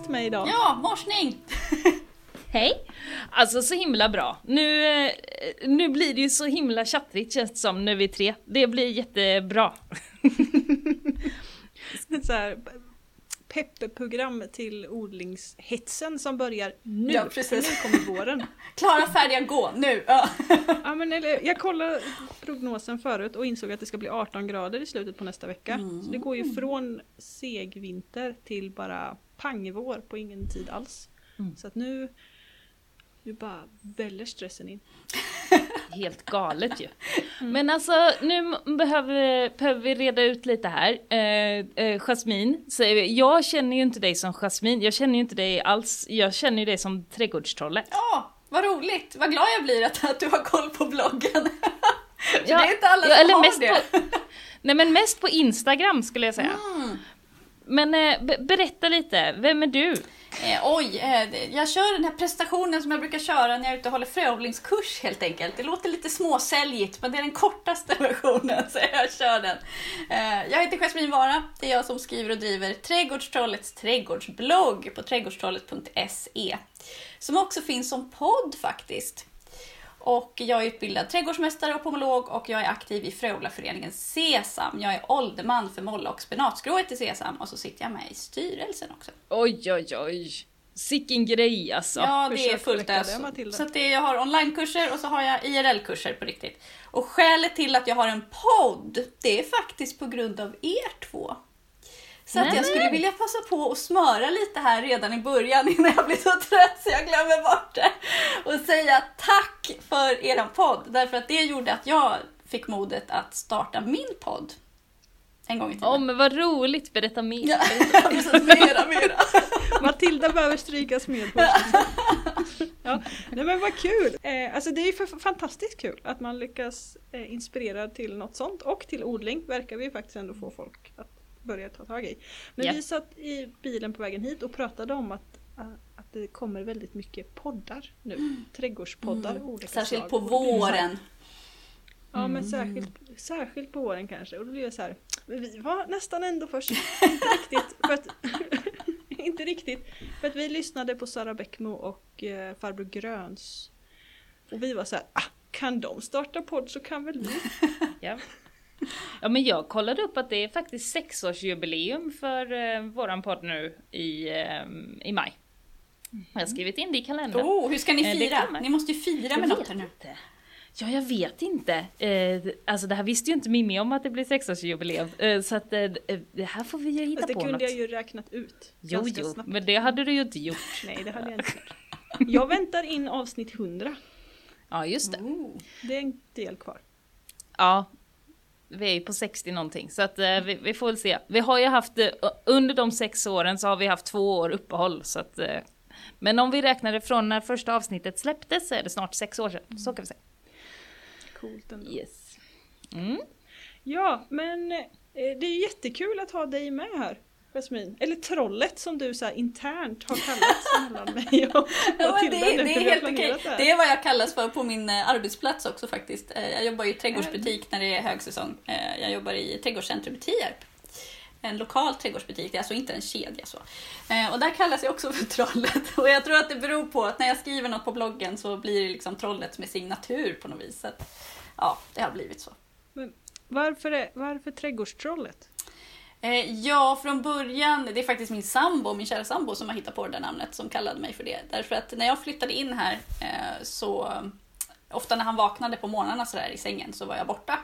gäst med idag. Ja, morsning! Hej! Alltså så himla bra. Nu, eh, nu blir det ju så himla tjattrigt känns det som nu vi är tre. Det blir jättebra. så här, peppeprogram till odlingshetsen som börjar nu. Ja, precis. Nu kommer våren. Klara, färdiga, gå, nu! Ja. Men, eller, jag kollade prognosen förut och insåg att det ska bli 18 grader i slutet på nästa vecka. Mm. Så det går ju från segvinter till bara pangvår på ingen tid alls. Mm. Så att nu, nu bara väller stressen in. Helt galet ju. Men alltså nu behöver, behöver vi reda ut lite här. Eh, eh, Jasmin säger vi. Jag känner ju inte dig som Jasmin, jag känner ju inte dig alls. Jag känner ju dig som trädgårdstrollet. ja, vad roligt! Vad glad jag blir att, att du har koll på bloggen. För Ja, det är inte alla ja, som eller har mest det. På, nej men mest på Instagram skulle jag säga. Mm. Men eh, be- berätta lite, vem är du? Eh, oj, eh, jag kör den här prestationen som jag brukar köra när jag är ute och håller fröodlingskurs helt enkelt. Det låter lite småsäljigt men det är den kortaste versionen så jag kör den. Eh, jag heter Jasmin Vara, det är jag som skriver och driver Trädgårdstrollets trädgårdsblogg på trädgårdstrollet.se. Som också finns som podd faktiskt. Och jag är utbildad trädgårdsmästare och pomolog och jag är aktiv i Fröodlarföreningen Sesam. Jag är ålderman för molla och spenatgrået i Sesam och så sitter jag med i styrelsen också. Oj oj oj. Sicken grej alltså. Ja, det är kött fullt ös. Matilda? Så att det, jag har onlinekurser och så har jag IRL-kurser på riktigt. Och skälet till att jag har en podd, det är faktiskt på grund av er två. Så att jag skulle vilja passa på att smöra lite här redan i början innan jag blir så trött så jag glömmer bort det. Och säga tack för eran podd. Därför att det gjorde att jag fick modet att starta min podd. En gång i tiden. Åh men vad roligt, berätta mer. Ja, precis. Mera, mera. Matilda behöver strykas med på ja, nej men vad kul! Eh, alltså det är ju för fantastiskt kul att man lyckas eh, inspirera till något sånt och till odling verkar vi faktiskt ändå få folk att börja ta tag i. Men Ja. vi satt i bilen på vägen hit och pratade om att, att det kommer väldigt mycket poddar nu. Trädgårdspoddar av olika Mm. Särskilt slag. på våren. Ja men Mm. särskilt, särskilt på våren kanske. Och då blir det så här, men vi var nästan ändå först. Inte riktigt. För att, inte riktigt. För att vi lyssnade på Sara Bäckmo och eh, farbror Gröns. Och vi var så här, ah, kan de starta podd så kan väl vi. Ja. Ja men jag kollade upp att det är faktiskt sexårsjubileum för eh, våran podd nu i, eh, i maj. Jag har skrivit in det i kalendern. Oh, hur ska ni Eh, det fira? Ni måste ju fira Jag med något här nu. inte. Ja, jag vet inte. Eh, alltså det här visste ju inte Mimmi om att det blir sexårsjubileum. Eh, så att eh, det här får vi ju hitta det på kunde något. jag ju räknat ut. Jo, jo, snabbt. men det hade du ju inte gjort. Nej det hade jag inte gjort. Jag väntar in avsnitt 100. Ja, just det. Oh. Det är en del kvar. Ja, vi är ju på 60 någonting, så att eh, vi, vi får väl se. Vi har ju haft, eh, under de sex åren så har vi haft två år uppehåll, så att... Eh, men om vi räknar det från när första avsnittet släpptes så är det snart sex år sedan. Så kan vi säga. Coolt ändå. Yes. Mm. Ja, men eh, det är jättekul att ha dig med här. Jasmin. Eller trollet som du så internt har kallats mellan mig och Ja, men det, det är helt okej. här. Det är vad jag kallas för på min eh, arbetsplats också faktiskt. Eh, Jag jobbar i trädgårdsbutik när det är högsäsong. Eh, Jag jobbar i Trädgårdscentrum i Tierp. En lokal trädgårdsbutik, det är alltså inte en kedja. Så. Och där kallas jag också för Trollet. Och jag tror att det beror på att när jag skriver något på bloggen så blir det liksom Trollet med signatur på något vis. Så ja, det har blivit så. Varför, är, varför trädgårdstrollet? Eh, Ja, från början, det är faktiskt min sambo, min kära sambo som har hittat på det där namnet som kallade mig för det. Därför att när jag flyttade in här eh, så ofta när han vaknade på morgnarna så där i sängen så var jag borta.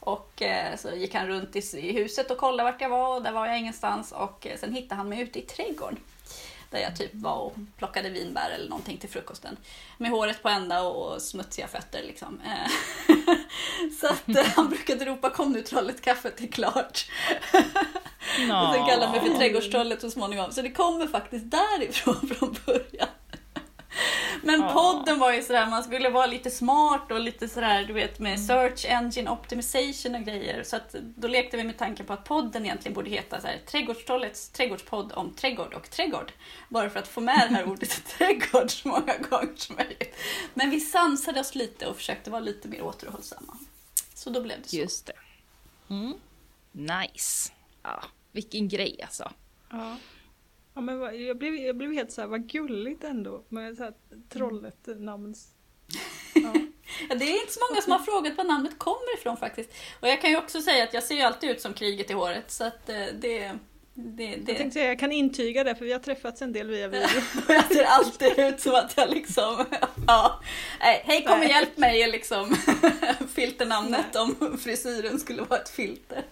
Och eh, så gick han runt i, i huset och kollade vart jag var och där var jag ingenstans och eh, sen hittade han mig ute i trädgården. Där jag typ var och plockade vinbär eller någonting till frukosten. Med håret på ända och, smutsiga fötter liksom. Eh, så att eh, han brukade ropa kom nu trollet, kaffet är klart. Och sen kallade han mig för trädgårdstrollet så småningom. Så det kommer faktiskt därifrån från början. Men Ja. podden var ju sådär, man skulle vara lite smart och lite sådär, du vet med search engine optimization och grejer. Så att då lekte vi med tanken på att podden egentligen borde heta så här, Trädgårdstrollets trädgårdspodd om trädgård och trädgård. Bara för att få med det här ordet trädgård så många gånger som möjligt. Men vi sansade oss lite och försökte vara lite mer återhållsamma. Så då blev det så. Just det. Mm. Nice. Ja, vilken grej alltså. Ja. Ja, men jag, blev, jag blev helt så här, vad gulligt ändå med så här trollet namns... Ja. Det är inte så många som har frågat var namnet kommer ifrån faktiskt. Och jag kan ju också säga att jag ser ju alltid ut som kriget i håret så att eh, det... det, Jag det tänkte säga, jag kan intyga det för vi har träffats en del via video. jag ser alltid ut som att jag liksom... Ja. Nej, hej kom och Nej. hjälp mig är liksom filternamnet om frisyren skulle vara ett filter.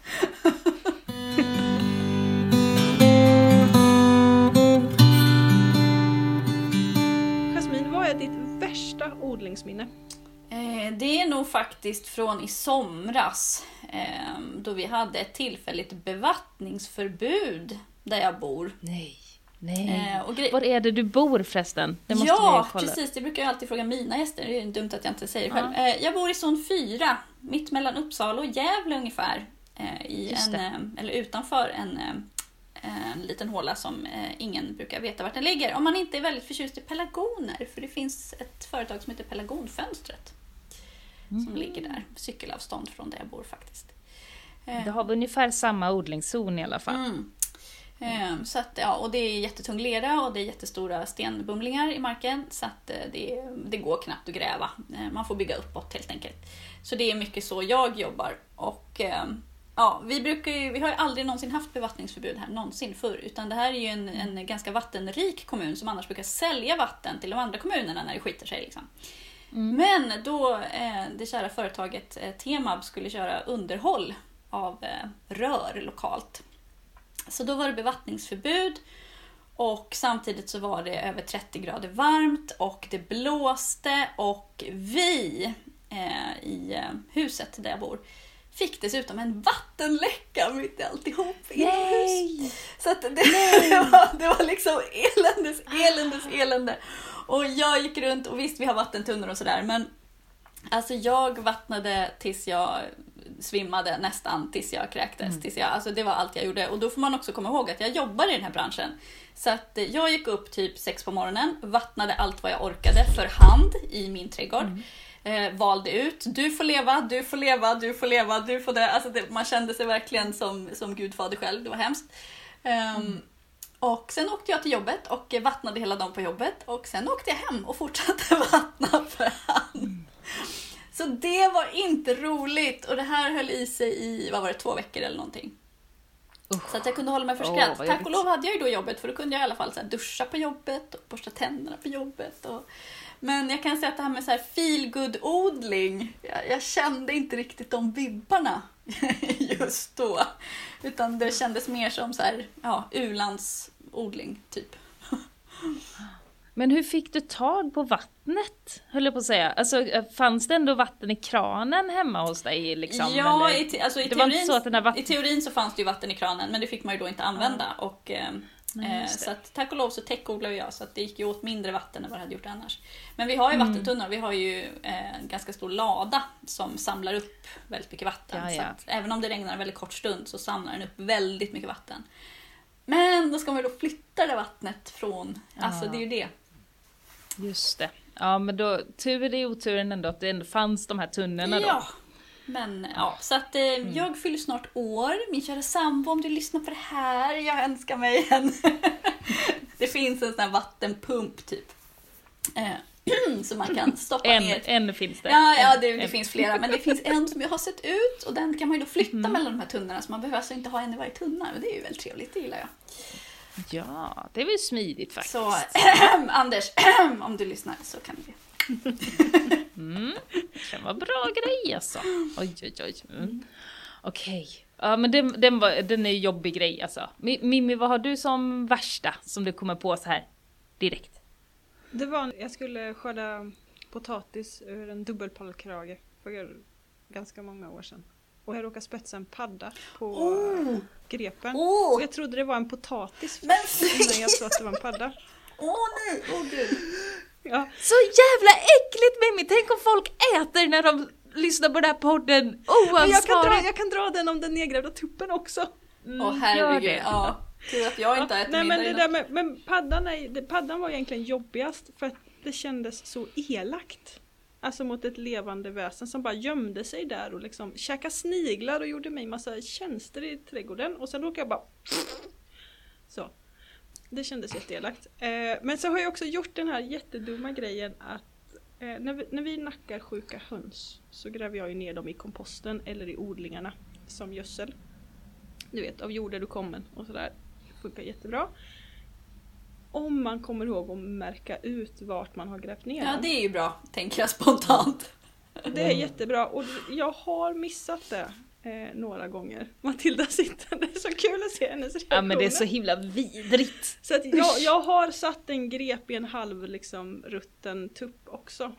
Värsta odlingsminne? Eh, Det är nog faktiskt från i somras eh, då vi hade ett tillfälligt bevattningsförbud där jag bor. Nej. Nej. Eh, Var är det du bor förresten? Det måste ja, precis. Det brukar jag alltid fråga mina gäster. Det är dumt att jag inte säger det Ja. själv. Eh, Jag bor i zon 4, mitt mellan Uppsala och Gävle ungefär. I en, eller utanför en, en liten håla som eh, ingen brukar veta vart den ligger. Om man inte är väldigt förtjust i pelargoner. För det finns ett företag som heter Pelargonfönstret. Som Mm. ligger där, cykelavstånd från där jag bor faktiskt. Eh, Då har ungefär samma odlingszon i alla fall. Mm. Ehm, Så att, ja, och det är jättetung lera och det är jättestora stenbumlingar i marken så att eh, det, det går knappt att gräva. Man får bygga uppåt helt enkelt. Så det är mycket så jag jobbar. Och ehm, ja, vi, brukar ju, vi har aldrig någonsin haft bevattningsförbud här någonsin förr utan det här är ju en, en ganska vattenrik kommun som annars brukar sälja vatten till de andra kommunerna när det skiter sig. Liksom. Men då eh, det kära företaget eh, Temab skulle köra underhåll av eh, rör lokalt. Så då var det bevattningsförbud och samtidigt så var det över 30 grader varmt och det blåste och vi eh, i eh, huset där jag bor fick dessutom en vattenläcka mitt i alltihop inomhus. Så att det, var, det var liksom eländes, eländes, elände. Och jag gick runt och visst vi har vattentunnor och sådär men alltså jag vattnade tills jag svimmade nästan tills jag kräktes. Tills jag, alltså det var allt jag gjorde. Och då får man också komma ihåg att jag jobbar i den här branschen. Så att jag gick upp typ sex på morgonen, vattnade allt vad jag orkade för hand i min trädgård. Eh, valde ut, du får leva, du får leva, du får leva, du får det. Alltså det, man kände sig verkligen som, som gudfader själv, det var hemskt. Ehm, Och sen åkte jag till jobbet och vattnade hela dagen på jobbet och sen åkte jag hem och fortsatte vattna för hand. Så det var inte roligt och det här höll i sig i, vad var det, två veckor eller någonting. Usch. Så att jag kunde hålla mig för skratt. vad Tack och lov hade jag ju då jobbet för då kunde jag i alla fall så duscha på jobbet och borsta tänderna på jobbet. Och... Men jag kan säga att det här med så här feel odling jag, jag kände inte riktigt de vibbarna just då. Utan det kändes mer som så här, ja, u-landsodling typ. Men hur fick du tag på vattnet? Höll jag på att säga. Alltså, fanns det ändå vatten i kranen hemma hos dig? Liksom, ja, eller? i, te- alltså, i, teorin, så vatten- i teorin så fanns det ju vatten i kranen men det fick man ju då inte använda. Och, eh, Eh, det. så att, tack och lov så täckodlar jag så att det gick ju åt mindre vatten än vad det hade gjort annars. Men vi har ju Mm. vattentunnor, vi har ju eh, en ganska stor lada som samlar upp väldigt mycket vatten. Ja, Så ja. att, även om det regnar en väldigt kort stund så samlar den upp väldigt mycket vatten. Men då ska man då flytta det vattnet från, alltså Ja. det är ju det. Just det. Ja, men då tur i oturen ändå att det ändå fanns de här tunnorna då. Ja. Men ja, så att eh, jag fyller snart år. Min kära sambo, om du lyssnar på det här, jag önskar mig en... det finns en sån här vattenpump typ. Eh, som man kan stoppa En, ner. en finns det. Ja, ja det, det finns flera. Men det finns en som jag har sett ut och den kan man ju då flytta Mm. mellan de här tunnorna. Så man behöver alltså inte ha en i varje tunna. Och det är ju väldigt trevligt, det gillar jag. Ja, det är väl smidigt faktiskt. Så Anders, om du lyssnar så kan vi... Mm. Det kan vara bra grej alltså. Oj, oj, oj. Mm. Okej. Ja, men den, den, var, den är en jobbig grej alltså. Mi- Mimmi, vad har du som värsta som du kommer på så här direkt? Det var, jag skulle skörda potatis ur en dubbelpallkrage för ganska många år sedan. Och jag råkade spetsa en padda på Oh! grepen. Och jag trodde det var en potatis Men innan jag såg att det var en padda. Åh nej, åh gud. Ja, Så jävla äckligt Mimmi! Tänk om folk äter när de lyssnar på den här podden men jag kan, dra, oansvarigt! jag kan dra den om den nedgrävda tuppen också. Mm, Åh gör herregud. det. Ja. Tur att jag inte har ätit Nej men middag det innan. där med, men paddan, är, det, paddan var egentligen jobbigast för att det kändes så elakt. Alltså mot ett levande väsen som bara gömde sig där och liksom käkade sniglar och gjorde mig massa tjänster i trädgården och sen råkade jag bara så. Det kändes jätteelakt. Eh, men så har jag också gjort den här jättedumma grejen att eh, när, vi, när vi nackar sjuka höns så gräver jag ju ner dem i komposten eller i odlingarna som gödsel. Du vet, av jord är du kommen och sådär. Funkar jättebra. Om man kommer ihåg att märka ut vart man har grävt ner Ja, det är ju bra, tänker jag spontant. Det är jättebra och jag har missat det eh, några gånger. Matilda sitter, det är så kul att se hennes reaktioner. Ja men det är så himla vidrigt. Så att jag, jag har satt en grep i en halv liksom rutten tupp också.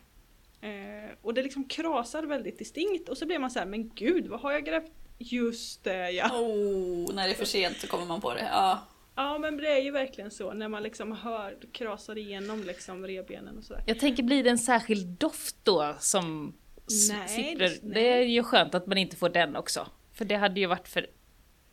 Eh, och det liksom krasar väldigt distinkt och så blir man så här, men gud vad har jag grävt? Just det ja! Oh, när det är för sent så kommer man på det. Ja. Ja men det är ju verkligen så när man liksom hör, krasar igenom liksom revbenen och sådär. Jag tänker blir det en särskild doft då som Nej, sipprar? det- Det är ju skönt att man inte får den också. För det hade ju varit för,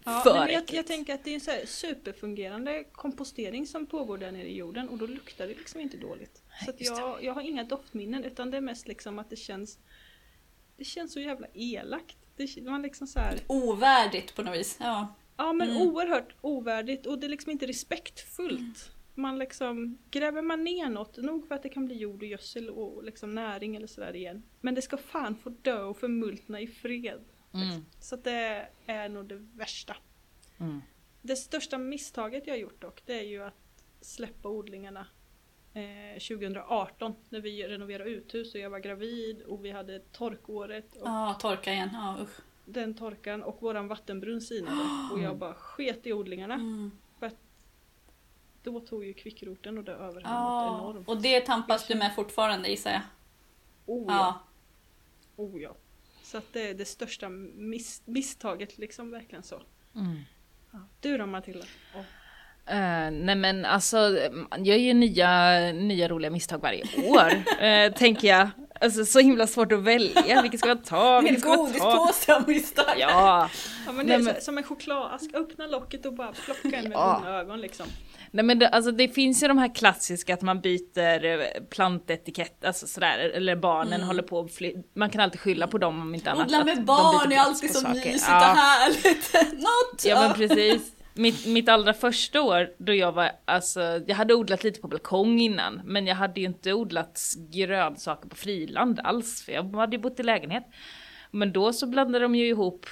Ja, för nej, men jag, jag tänker att det är en så här superfungerande kompostering som pågår där nere i jorden och då luktar det liksom inte dåligt. Så att just det. jag, jag har inga doftminnen utan det är mest liksom att det känns Det känns så jävla elakt. Det, man liksom så här, Ovärdigt på något vis. Ja. ja men Mm. oerhört ovärdigt och det är liksom inte respektfullt. Man liksom, gräver man ner något, nog för att det kan bli jord och gödsel och liksom näring eller sådär igen. Men det ska fan få dö och förmultna i fred. mm, Så att det är nog det värsta. mm. Det största misstaget jag gjort dock, det är ju att släppa odlingarna eh, 2018 när vi renoverade uthus och jag var gravid och vi hade torkåret och ja, torka igen. Ja, usch. den torkan och våran vattenbrunn sinade och jag bara sket i odlingarna. Mm. Då tog ju kvickroten och det överhand något Ja, enormt. och det tampas du med fortfarande gissar jag. Oh ja. Ja. Oh, ja. Så att det är det största mis- misstaget liksom verkligen så. Mm. Ja. Du då Matilda? Åh. Eh, nej men alltså, man gör ju nya, nya roliga misstag varje år, eh, tänker jag. Alltså så himla svårt att välja, vilket ska man ta, En vilket ska man ta? godispåse av misstag. Ja, Ja men det Nej, är men- som en chokladask, öppna locket och bara plocka en med Ja. ögon liksom. nej men det, alltså det finns ju de här klassiska att man byter eh, plantetikett, alltså sådär, eller barnen håller på att fly- man kan alltid skylla på dem om inte annat. Odla med barn är alltid så mysigt Ja. och härligt. Något! Ja men precis. Mitt, mitt allra första år då jag var, alltså jag hade odlat lite på balkong innan men jag hade ju inte odlat grönsaker på friland alls för jag hade ju bott i lägenhet. Men då så blandade de ju ihop,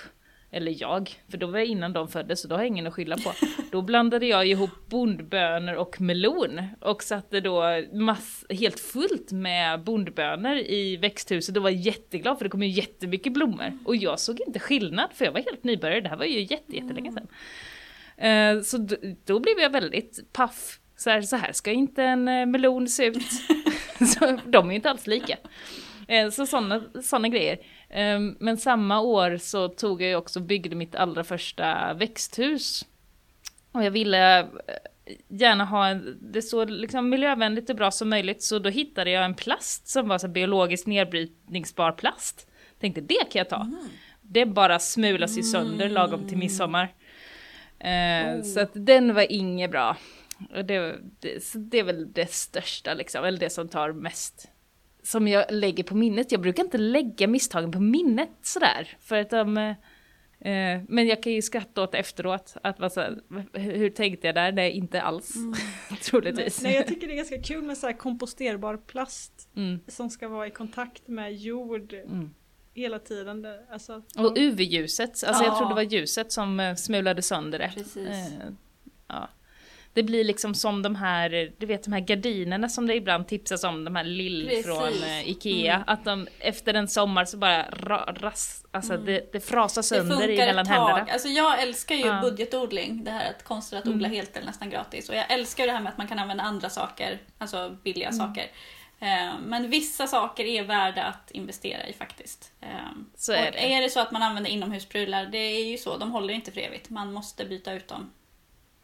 eller jag, för då var jag innan de föddes så då har jag ingen att skylla på. Då blandade jag ihop bondbönor och melon och satte då mass, helt fullt med bondbönor i växthuset och var jätteglad för det kom ju jättemycket blommor. Och jag såg inte skillnad för jag var helt nybörjare, det här var ju jätte, jättelänge sedan. Eh, Så då, då blev jag väldigt paff. Så här, så här ska inte en eh, melon se ut. så, de är ju inte alls lika. Eh, Så sådana såna grejer. Eh, Men samma år så tog jag också byggde mitt allra första växthus. Och jag ville eh, gärna ha en, det så liksom miljövänligt och bra som möjligt så då hittade jag en plast som var så biologiskt nedbrytningsbar plast. Tänkte det kan jag ta. Det bara smulas ju sönder lagom till midsommar. Eh, Så att den var inget bra. Och det, det, så det är väl det största liksom, eller det som tar mest. Som jag lägger på minnet. Jag brukar inte lägga misstagen på minnet sådär. För att de... eh, men jag kan ju skratta åt efteråt, att vara så här, hur tänkte jag där? Nej, inte alls. Troligtvis. Nej jag tycker det är ganska kul med så komposterbar plast Mm, som ska vara i kontakt med jord mm. Hela tiden. Det- Alltså, Och UV-ljuset, alltså jag Ja. tror det var ljuset som eh, smulade sönder det. Precis. Eh, ja. Det blir liksom som de här, du vet de här gardinerna som det ibland tipsas om, de här lill Precis. från eh, Ikea. Mm. Att de efter en sommar så bara ra, ras, alltså det, det frasar Det sönder funkar i mellan händerna. Alltså jag älskar ju Ja. budgetodling, det här att konsten att odla Mm. helt eller nästan gratis. Och jag älskar det här med att man kan använda andra saker, alltså billiga Mm. saker. Eh, Men vissa saker är värda att investera i faktiskt. Eh, Så och är det. är det så att man använder inomhusprylar, det är ju så, de håller inte för evigt. Man måste byta ut dem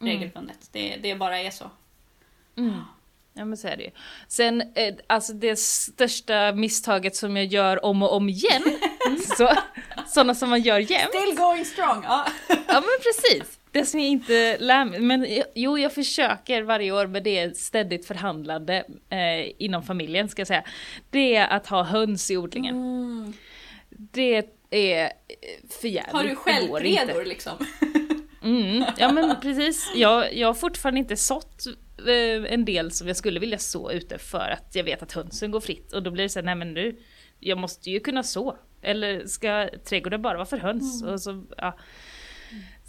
Mm. regelbundet. Det, det bara är så. Mm. Ja men så är det ju. Sen, eh, alltså det största misstaget som jag gör om och om igen, så, sådana som man gör jämt. Still going strong! Ja. Ja men precis. Det som jag inte lär mig, men jo jag försöker varje år med det ständigt förhandlande eh, inom familjen ska jag säga. Det är att ha höns i odlingen. Mm. Det är eh, för jävligt. Har du självredor liksom? Mm, ja men precis. Jag, jag har fortfarande inte sått eh, en del som jag skulle vilja så ute för att jag vet att hönsen går fritt. Och då blir det så här, nej men nu, jag måste ju kunna så. Eller ska trädgården bara vara för höns? Och så, ja.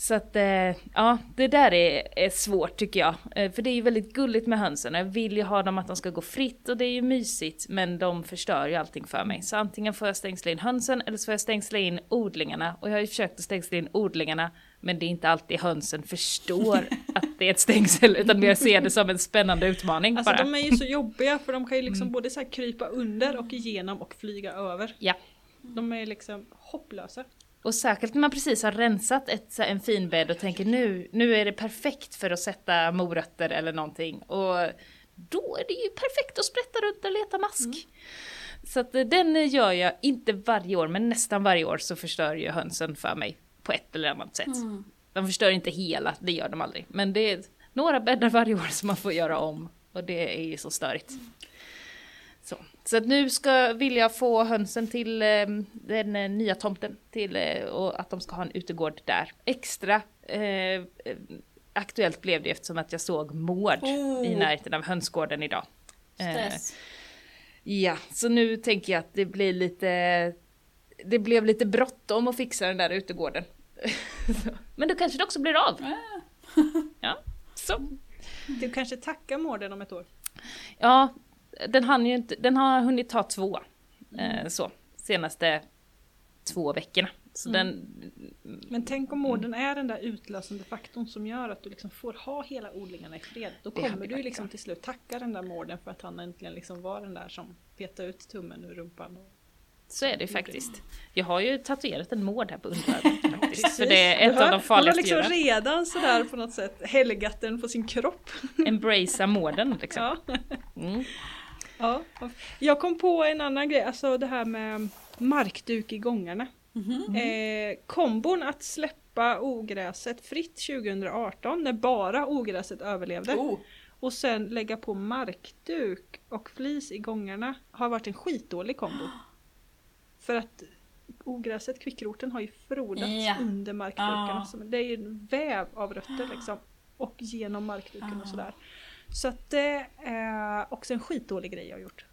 Så att, eh, ja, det där är, är svårt tycker jag. Eh, För det är ju väldigt gulligt med hönsen. Jag vill ju ha dem att de ska gå fritt och det är ju mysigt. Men de förstör ju allting för mig. Så antingen får jag stängsla in hönsen eller så får jag stängsla in odlingarna. Och jag har ju försökt att stängsla in odlingarna. Men det är inte alltid hönsen förstår att det är ett stängsel. Utan mer ser det som en spännande utmaning Alltså bara. de är ju så jobbiga för de kan ju liksom både så krypa under och igenom och flyga över. Ja. De är liksom hopplösa. Och särskilt när man precis har rensat ett, en fin bädd och tänker nu, nu är det perfekt för att sätta morötter eller någonting. Och då är det ju perfekt att sprätta runt och leta mask. Så att eh, den gör jag inte varje år, men nästan varje år så förstör ju hönsen för mig på ett eller annat sätt. De förstör inte hela, det gör de aldrig. Men det är några bäddar varje år som man får göra om. Och det är ju så störigt. Så, så att nu ska, vill jag få hönsen till eh, den eh, nya tomten till, eh, och att de ska ha en utegård där. Extra eh, eh, aktuellt blev det eftersom att jag såg mård Oh. i närheten av hönsgården idag. Eh, Stress. Ja, så nu tänker jag att det blir lite... Det blev lite bråttom att fixa den där utegården. Men då kanske det också blir av. Ja, så. Du kanske tackar mården om ett år. Ja, den, hann ju inte, den har hunnit ta två. Eh, så, senaste två veckorna. Så den... Men tänk om mården är den där utlösande faktorn som gör att du liksom får ha hela odlingarna i fred. Då kommer du liksom till slut tacka den där mården för att han äntligen liksom var den där som petade ut tummen ur rumpan. Och... Så är det ju faktiskt. Jag har ju tatuerat en mård här på underarmen faktiskt. För det är ett hör, av de farligaste Hon har liksom djuren. redan sådär på något sätt helgat den på sin kropp. Embracea mården liksom. Ja. Mm. Ja. Jag kom på en annan grej, alltså det här med markduk i gångarna. Mhm. Eh, kombon att släppa ogräset fritt 2018 när bara ogräset överlevde Oh. och sen lägga på markduk och flis i gångarna har varit en skitdålig kombo. För att ogräset, kvickroten, har ju frodats Ja. under markdukarna. Ja. Det är ju en väv av rötter liksom. Och genom markduken och sådär. Så att det är också en skitdålig grej jag har gjort.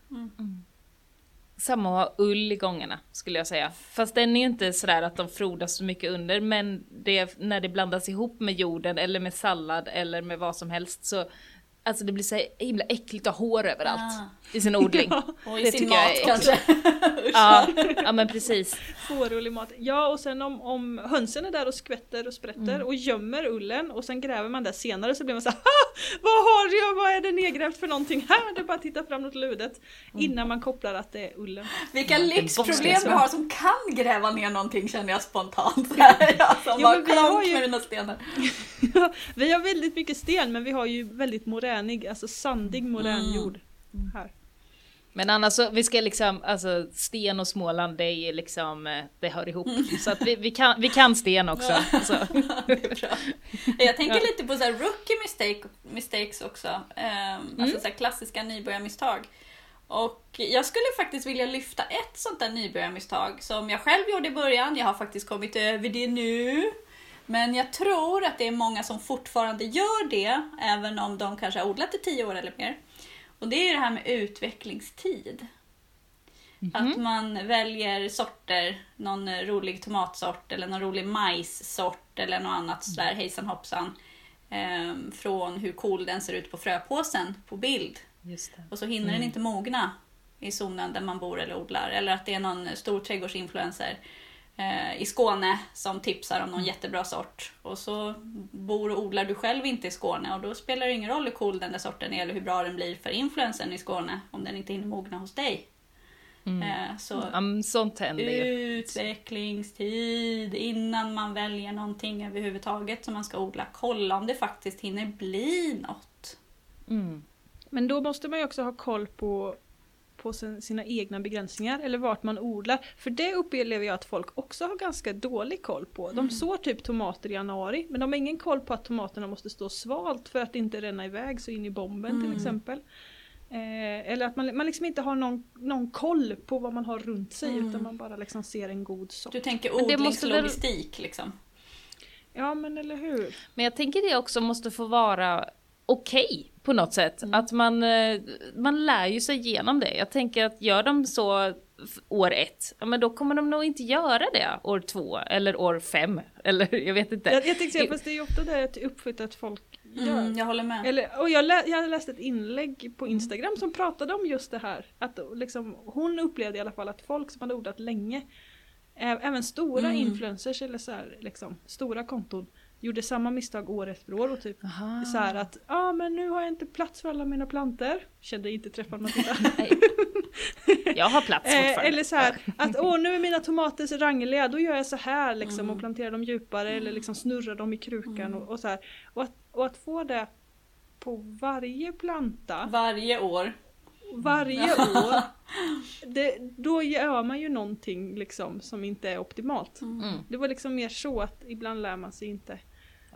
Samma att ha ull i gångarna skulle jag säga. Fast den är ju inte sådär att de frodas så mycket under men det, när det blandas ihop med jorden eller med sallad eller med vad som helst så Alltså det blir så himla äckligt att ha hår överallt Ah. i sin odling. Och i Det sin jag mat är kanske. ja, ja men precis. Fårullig mat. Ja och sen om, om hönsen är där och skvätter och sprätter Mm. och gömmer ullen och sen gräver man där senare så blir man så här, "Ha! Vad har jag, vad är det nedgrävt för någonting här? Det är bara att titta fram något ludet. Mm. Innan man kopplar att det är ullen. Vilka boss, lyxproblem vi har som kan gräva ner någonting känner jag spontant. Så här, jag som Jo, bara men vi har klonk ju- med mina stenar. vi har väldigt mycket sten men vi har ju väldigt moränig, alltså sandig morän Mm. jord här. Men annars så, vi ska liksom, alltså sten och Småland det är liksom, eh, det hör ihop. Så att vi, vi, kan, vi kan sten också. Så. Är bra. Jag tänker lite på så här rookie mistake, mistakes också. Um, Alltså så här klassiska nybörjarmisstag. Och jag skulle faktiskt vilja lyfta ett sånt där nybörjarmisstag som jag själv gjorde i början. Jag har faktiskt kommit över det nu. Men jag tror att det är många som fortfarande gör det, även om de kanske har odlat i tio år eller mer. Och det är det här med utvecklingstid. Att man väljer sorter, någon rolig tomatsort eller någon rolig majssort eller något annat sådär hejsan hoppsan. ehm, från hur cool den ser ut på fröpåsen på bild. Och så hinner den inte mogna i zonen där man bor eller odlar. Eller att det är någon stor trädgårdsinfluencer eh, i Skåne som tipsar om någon jättebra sort. Och så bor och odlar du själv inte i Skåne och då spelar det ingen roll hur cool den där sorten är eller hur bra den blir för influencern i Skåne om den inte hinner mogna hos dig. Eh, så sånt händer ju. utvecklingstid innan man väljer någonting överhuvudtaget som man ska odla. Kolla om det faktiskt hinner bli något. Mm. Men då måste man ju också ha koll på, på sin, sina egna begränsningar eller vart man odlar. För det upplever jag att folk också har ganska dålig koll på. De sår typ tomater i januari men de har ingen koll på att tomaterna måste stå svalt för att inte ränna iväg så in i bomben till exempel. Eh, eller att man, man liksom inte har någon, någon koll på vad man har runt sig utan man bara liksom ser en god sort. Du tänker Men det måste väl- odlingslogistik liksom. Ja men eller hur. Men jag tänker det också måste få vara okej på något sätt. Mm. Att man, eh, man lär ju sig igenom det. Jag tänker att gör de så år ett, ja men då kommer de nog inte göra det år två eller år fem. Eller jag vet inte. Jag, jag tänkte säga, fast det är ju ofta det ett uppskjutet folk gör. Mm, jag håller med. Eller, och jag, lä, jag läste ett inlägg på Instagram som pratade om just det här. Att liksom, hon upplevde i alla fall att folk som hade odlat länge, även stora Mm. influencers eller så här, liksom, stora konton, gjorde samma misstag år efter år och typ Aha. så här att ja ah, men nu har jag inte plats för alla mina planter. Kände inte träffa Matilda. Nej. Jag har plats Eh, fortfarande. eller så här att åh nu är mina tomater så rangliga, då gör jag så här liksom Mm. och planterar dem djupare eller liksom snurrar dem i krukan och, och så här. Och att, och att få det på varje planta, Varje år. Varje år, det, då gör man ju någonting liksom som inte är optimalt. Mm. Det var liksom mer så att ibland lär man sig inte.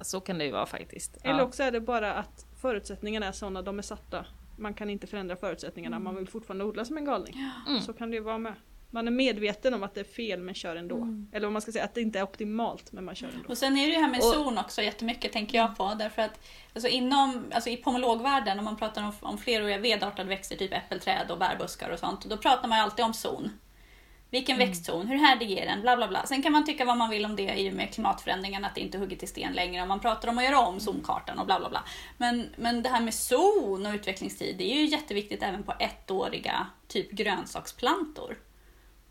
Så kan det ju vara faktiskt. Eller Ja. också är det bara att förutsättningarna är sådana, de är satta. Man kan inte förändra förutsättningarna, man vill fortfarande odla som en galning. Mm. Så kan det ju vara med. Man är medveten om att det är fel men kör ändå. Mm. Eller vad man ska säga, att det inte är optimalt men man kör ändå. Och sen är det ju här med Och- zon också jättemycket tänker jag på. Därför att alltså inom, alltså i pomologvärlden, om man pratar om, om fleråriga vedartade växter, typ äppelträd och bärbuskar och sånt, då pratar man ju alltid om zon. Vilken växtzon, hur härdig är den, bla bla bla. Sen kan man tycka vad man vill om det i och med klimatförändringarna, att det inte är hugget i sten längre. Och man pratar om att göra om zonkartan och bla bla bla. Men, men det här med zon och utvecklingstid, det är ju jätteviktigt även på ettåriga typ grönsaksplantor.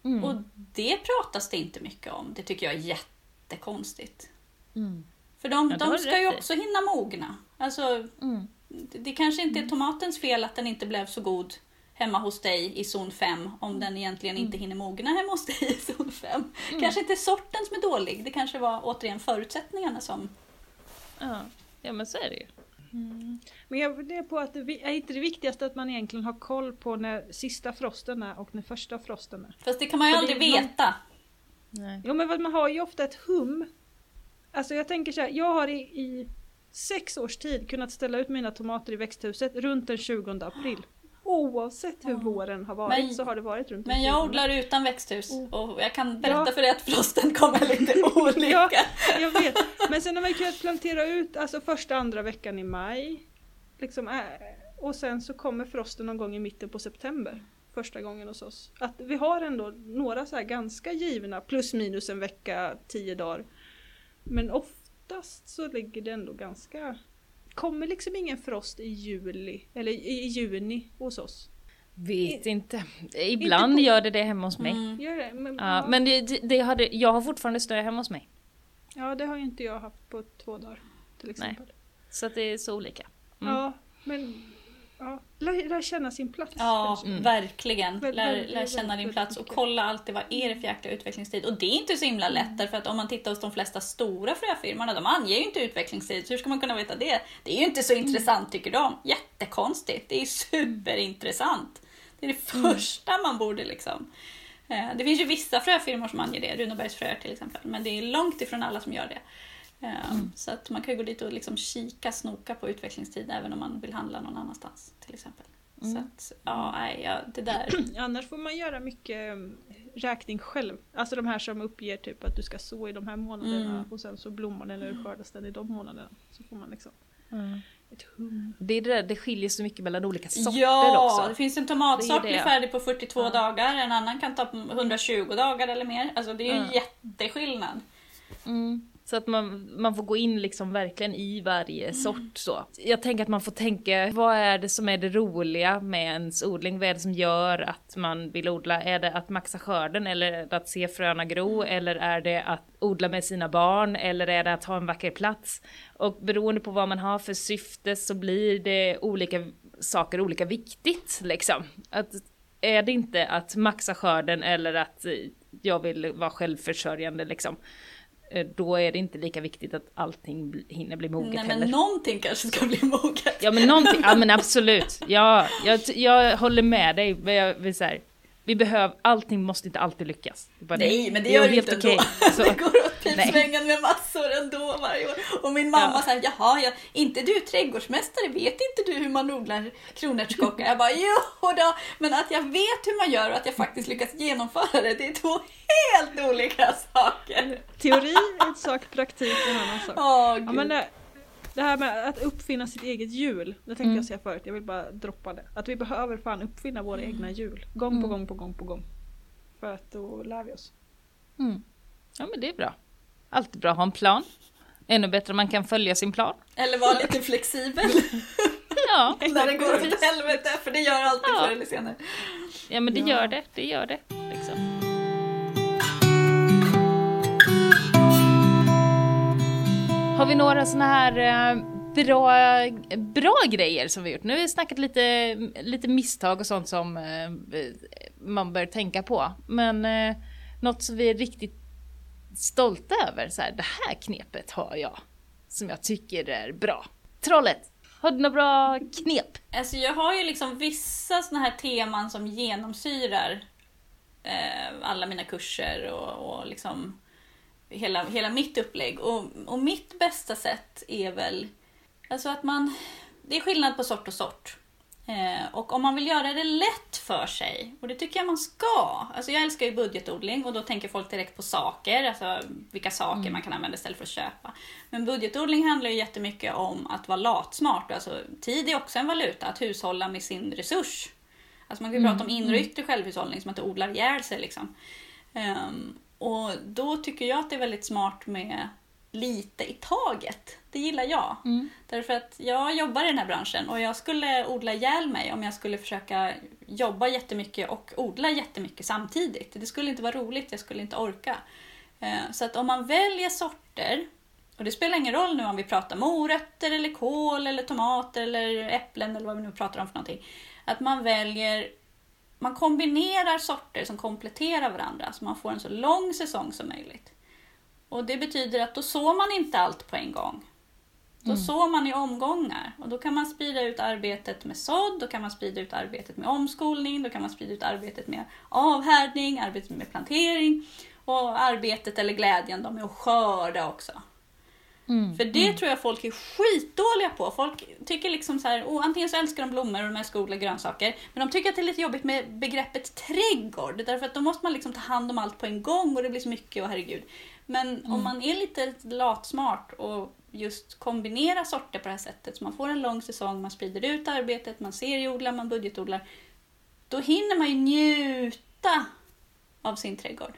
Mm. Och det pratas det inte mycket om. Det tycker jag är jättekonstigt. Mm. För de, Ja, de ska ju också hinna mogna. Alltså, Mm. det, det kanske inte är tomatens fel att den inte blev så god hemma hos dig i zon 5 om den egentligen inte hinner mogna hemma hos dig i zon 5. Kanske inte sorten som är dålig, det kanske var återigen förutsättningarna som... Ja. ja, men så är det ju. Men jag funderar på att det är inte det viktigaste att man egentligen har koll på när sista frosten är och när första frosten är. Fast det kan man ju För aldrig är någon- veta. Nej. Jo men vad- man har ju ofta ett hum. Alltså jag tänker så här, jag har i, i sex års tid kunnat ställa ut mina tomater i växthuset runt den 20 april. Oavsett hur Ja. våren har varit Men- så har det varit runt Men jag 20. odlar utan växthus Mm. och jag kan berätta Ja. för dig att frosten kommer lite olika. Ja, jag vet. Men sen har man kunnat plantera ut alltså första andra veckan i maj. Liksom, äh, och sen så kommer frosten någon gång i mitten på september. Första gången hos oss. Att vi har ändå några så här ganska givna plus minus en vecka, tio dagar. Men oftast så ligger det ändå ganska... Kommer liksom ingen frost i juli eller i, juni hos oss. Vet inte. Ibland på- gör det det hemma hos mig. Mm. Gör det? Men, Ja, ja, men det, det- hade, jag har fortfarande snö hemma hos mig. ja, det har ju inte jag haft på två dagar. Till exempel. Så att det är så olika. Mm. Ja, men ja, lär, lär känna sin plats. Ja. Mm. verkligen. Lär, lär känna din plats och kolla alltid vad är det för jäkla utvecklingstid. Och det är inte så himla lätt därför att om man tittar hos de flesta stora fröfirmorna, de anger ju inte utvecklingstid. Så hur ska man kunna veta det? Det är ju inte så intressant tycker de. Jättekonstigt. Det är superintressant. Det är det första man borde liksom... Eh, Det finns ju vissa fröfirmor som anger det, Runebergs fröer till exempel, men det är långt ifrån alla som gör det. Eh, Så att man kan gå dit och liksom kika, snoka på utvecklingstid även om man vill handla någon annanstans till exempel. Så att, ja, nej, ja, det där. Annars får man göra mycket um, räkning själv. Alltså de här som uppger typ att du ska så i de här månaderna Mm. och sen så blommar den eller skördas den i de månaderna. Så får man liksom ett hum. Det, är det, där, det skiljer så mycket mellan olika sorter Ja, också. det finns en tomatsort är blir färdig på 42 Ja. dagar, en annan kan ta 120 dagar eller mer. Alltså det är ju Ja. jätteskillnad. Mm. Så att man, man får gå in liksom verkligen i varje sort så. Jag tänker att man får tänka, vad är det som är det roliga med ens odling? Vad är det som gör att man vill odla? Är det att maxa skörden eller att se fröna gro? Eller är det att odla med sina barn? Eller är det att ha en vacker plats? Och beroende på vad man har för syfte så blir det olika saker olika viktigt liksom. Att är det inte att maxa skörden eller att eh, jag vill vara självförsörjande liksom då är det inte lika viktigt att allting hinner bli moget Nej, heller. men någonting kanske ska bli moget. Ja men någonting, ja men absolut. Ja, jag, jag håller med dig. Men jag vill säga, vi behöver, allting måste inte alltid lyckas. Det Nej, men det gör det inte okej. ändå. Så, Det går pipsvängen med massor ändå varje år. Och min mamma Ja. här, jaha, ja, inte du trädgårdsmästare, vet inte du hur man odlar kronärtskockar? Jag bara, jo då, men att jag vet hur man gör och att jag faktiskt lyckas genomföra det, det är två helt olika saker. Teori är en sak, praktik är en annan sak. Åh, Ja, men det, det här med att uppfinna sitt eget hjul, det tänkte Mm. jag säga förut, jag vill bara droppa det. Att vi behöver fan uppfinna våra egna hjul. Gång på Mm. gång på gång på gång. För att då lär vi oss. Mm. Ja men det är bra. Alltid bra att ha en plan. Ännu bättre om man kan följa sin plan. Eller vara lite flexibel Ja, när det går åt helvete, för det gör alltid Ja. förr eller senare. ja men det Ja. gör det. Det gör det. Liksom. Har vi några såna här eh, bra, bra grejer som vi gjort? Nu har vi snackat lite, lite misstag och sånt som eh, man bör tänka på. Men eh, något som vi är riktigt stolta över, så här, det här knepet har jag. Som jag tycker är bra. Trollet, har du några bra knep? Alltså jag har ju liksom vissa såna här teman som genomsyrar eh, alla mina kurser och, och liksom hela, hela mitt upplägg. Och, och mitt bästa sätt är väl alltså att man... Det är skillnad på sort och sort. Eh, och om man vill göra det lätt för sig, och det tycker jag man ska. Alltså jag älskar ju budgetodling och då tänker folk direkt på saker, alltså vilka saker man kan använda istället för att köpa. Men budgetodling handlar ju jättemycket om att vara latsmart. Alltså, tid är också en valuta, att hushålla med sin resurs. Alltså man kan ju prata om inre och yttre självhushållning som att det odlar ihjäl sig. Liksom. Ehm, och då tycker jag att det är väldigt smart med lite i taget. Det gillar jag. Därför att jag jobbar i den här branschen och jag skulle odla ihjäl mig om jag skulle försöka jobba jättemycket och odla jättemycket samtidigt. Det skulle inte vara roligt, jag skulle inte orka. Eh, Så att om man väljer sorter, och det spelar ingen roll nu om vi pratar morötter eller kål eller tomater eller äpplen eller vad vi nu pratar om för någonting. Att man väljer, man kombinerar sorter som kompletterar varandra så man får en så lång säsong som möjligt. Och det betyder att då sår man inte allt på en gång. Då sår man i omgångar och då kan man sprida ut arbetet med sådd, då kan man sprida ut arbetet med omskolning, då kan man sprida ut arbetet med avhärdning, arbetet med plantering och arbetet eller glädjen då med att skörda också. Mm. För det tror jag folk är skitdåliga på. Folk tycker liksom så här, oh, antingen så älskar de blommor och de älskar att odla grönsaker. Men de tycker att det är lite jobbigt med begreppet trädgård. Därför att då måste man liksom ta hand om allt på en gång och det blir så mycket och herregud. Men om man är lite latsmart och just kombinerar sorter på det här sättet så man får en lång säsong, man sprider ut arbetet, man serieodlar, man budgetodlar. Då hinner man ju njuta av sin trädgård.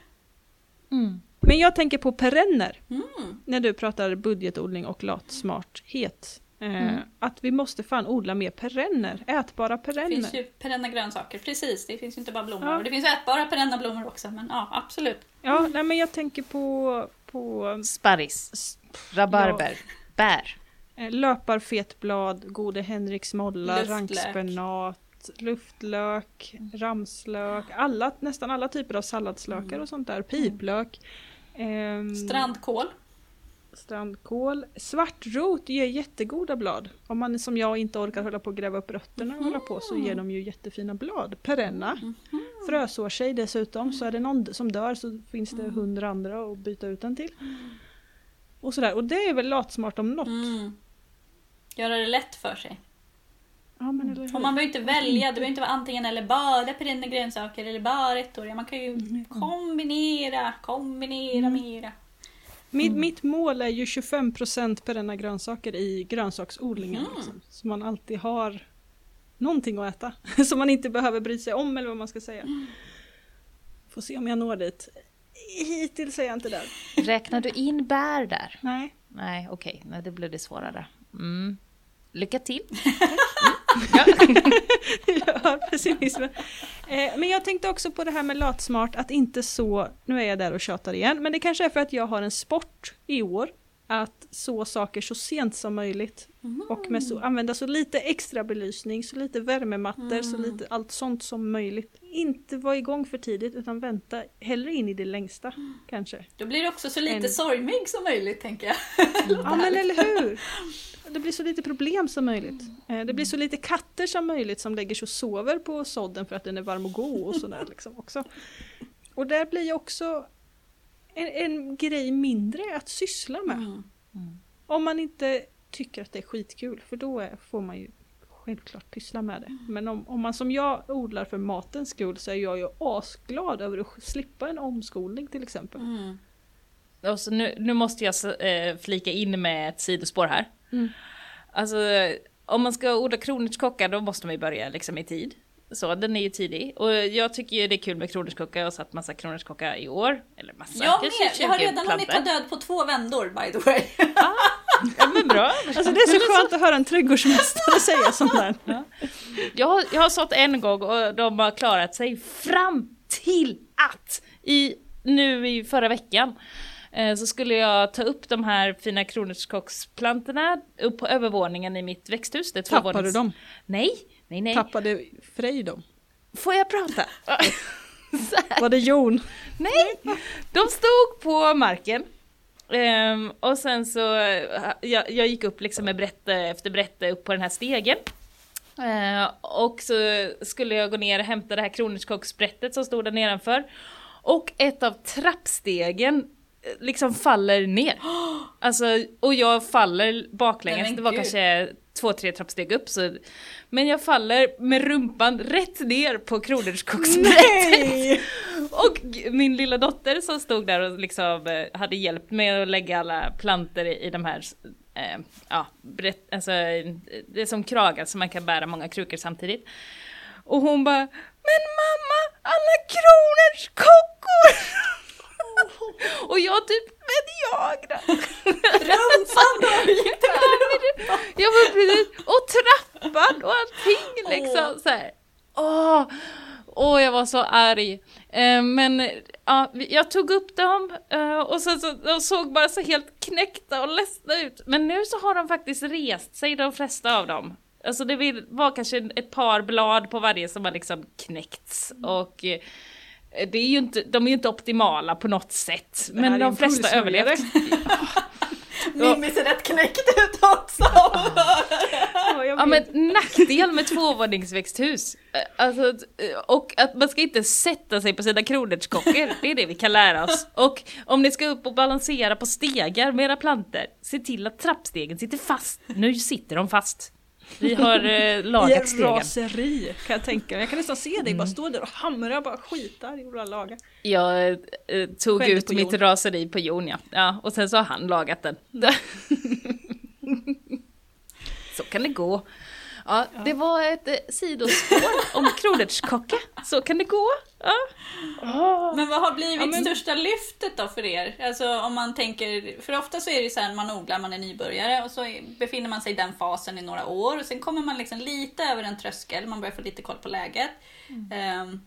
Mm. Men jag tänker på perenner. Mm. När du pratar budgetodling och latsmarthet. Eh, Att vi måste fan odla mer perenner. Ätbara Det perenner. finns ju perenna grönsaker, precis. Det finns ju inte bara blommor. Ja. Det finns ätbara perenna blommor också, men ja, absolut. Ja, nej, men jag tänker på, på Sparris, rabarber, bär. eh, löparfetblad, gode Henriks molla, Luftlök. rankspenat, luftlök, ramslök, alla, nästan alla typer av salladslökar Mm. och sånt där. Piplök. ehm, Strandkål. Strandkål. Svartrot ger jättegoda blad. Om man som jag inte orkar hålla på och gräva upp rötterna och hålla på så ger de ju jättefina blad. Perenna. Frösår sig dessutom så är det någon som dör så finns det hundra andra att byta ut den till. Och sådär. Och det är väl latsmart om något. Mm. Göra det lätt för sig. Ja? Och man behöver inte välja, det behöver inte vara antingen eller bara perenna grönsaker eller bara ettåriga. Man kan ju kombinera, kombinera mera. Mitt, mitt mål är ju 25% perenna grönsaker i grönsaksodlingen. Mm. Liksom. Så man alltid har någonting att äta. Som man inte behöver bry sig om eller vad man ska säga. Får se om jag når dit. Hittills är jag inte där. Räknar du in bär där? Nej. Nej, okej, nej, det blev det svårare. Mm. Lycka till! jag hör pessimismen. Eh, men jag tänkte också på det här med latsmart, att inte så, nu är jag där och tjatar igen, men det kanske är för att jag har en sport i år, att så saker så sent som möjligt. Och med så, använda så lite extra belysning, så lite värmemattor, så lite allt sånt som möjligt. Inte vara igång för tidigt utan vänta hellre in i det längsta kanske. Då blir det också så lite En- sorgmygg som möjligt, tänker jag. Ja men eller hur! Det blir så lite problem som möjligt. Eh, Det blir så lite katter som möjligt som lägger sig och sover på sådden för att den är varm och god och sådär liksom också. Och där blir också en, en grej mindre att syssla med. Mm. Om man inte tycker att det är skitkul, för då är, får man ju självklart pyssla med det. Men om, om man som jag odlar för matens skull så är jag ju asglad över att slippa en omskolning till exempel. Mm. Och så nu, nu måste jag eh, flika in med ett sidospår här. Mm. Alltså, om man ska odla kronärtskocka då måste man ju börja liksom i tid. Så den är ju tidig. Och jag tycker ju det är kul med kronärtskocka. Jag har satt massa kronärtskocka i år. Eller massa, Jag kanske med! Jag har 20 redan hunnit ta död på två vändor by the way. Ja men bra. Alltså det är så skönt att höra en trädgårdsmästare säga sånt där. Jag har, jag har sått en gång och de har klarat sig fram till att i, nu i förra veckan så skulle jag ta upp de här fina kronärtskocksplantorna upp på övervåningen i mitt växthus. Det Tappade du tvåvånings- dem? Nej, nej, nej. Tappade Frej dem? Får jag prata? Var det Jon? Nej, de stod på marken. Ehm, och sen så, eh, jag, jag gick upp liksom med brätte efter brätte upp på den här stegen. Eh, och så skulle jag gå ner och hämta det här kronärtskocksbrättet som stod där nedanför. Och ett av trappstegen eh, liksom faller ner. Alltså, och jag faller baklänges, det var gud. kanske två, tre trappsteg upp. Så, men jag faller med rumpan rätt ner på kronärtskocksbrättet. Och min lilla dotter som stod där och liksom eh, hade hjälpt mig att lägga alla planter i, i de här, eh, ja, brett, alltså, det är som kragar så man kan bära många krukor samtidigt. Och hon bara, men mamma, alla kronärtskockor! och jag typ, men jag då? Rumpan då! Jag var precis, och trappan och allting liksom så här. Åh, åh, jag var så arg. Eh, men ja, jag tog upp dem eh, och sen så, de såg bara så helt knäckta och ledsna ut. Men nu så har de faktiskt rest sig, de flesta av dem. Alltså det var kanske ett par blad på varje som har liksom knäckts. Och eh, det är ju inte, de är ju inte optimala på något sätt. Men en de flesta överlevt. Mimmi ser rätt knäckt ut också! Ja, men nackdel med tvåvåningsväxthus. Eh, Alltså, eh, och att man ska inte sätta sig på sina kronärtskockor, det är det vi kan lära oss. Och om ni ska upp och balansera på stegar med era planter, se till att trappstegen sitter fast. Nu sitter de fast. Vi har eh, I lagat en stegen. raseri kan jag tänka mig. Jag kan nästan se dig bara stå där och hamra bara skitar i våra lagar. Jag eh, tog Skällde ut mitt Jon. raseri på Jon ja. ja. Och sen så har han lagat den. så kan det gå. Ja, det var ett eh, sidospår om kronärtskocka. Så kan det gå. Ja. Men vad har blivit Ja, men- största lyftet då för er? Alltså om man tänker, för ofta så är det så här man odlar, man är nybörjare och så befinner man sig i den fasen i några år och sen kommer man liksom lite över en tröskel, man börjar få lite koll på läget. Ehm,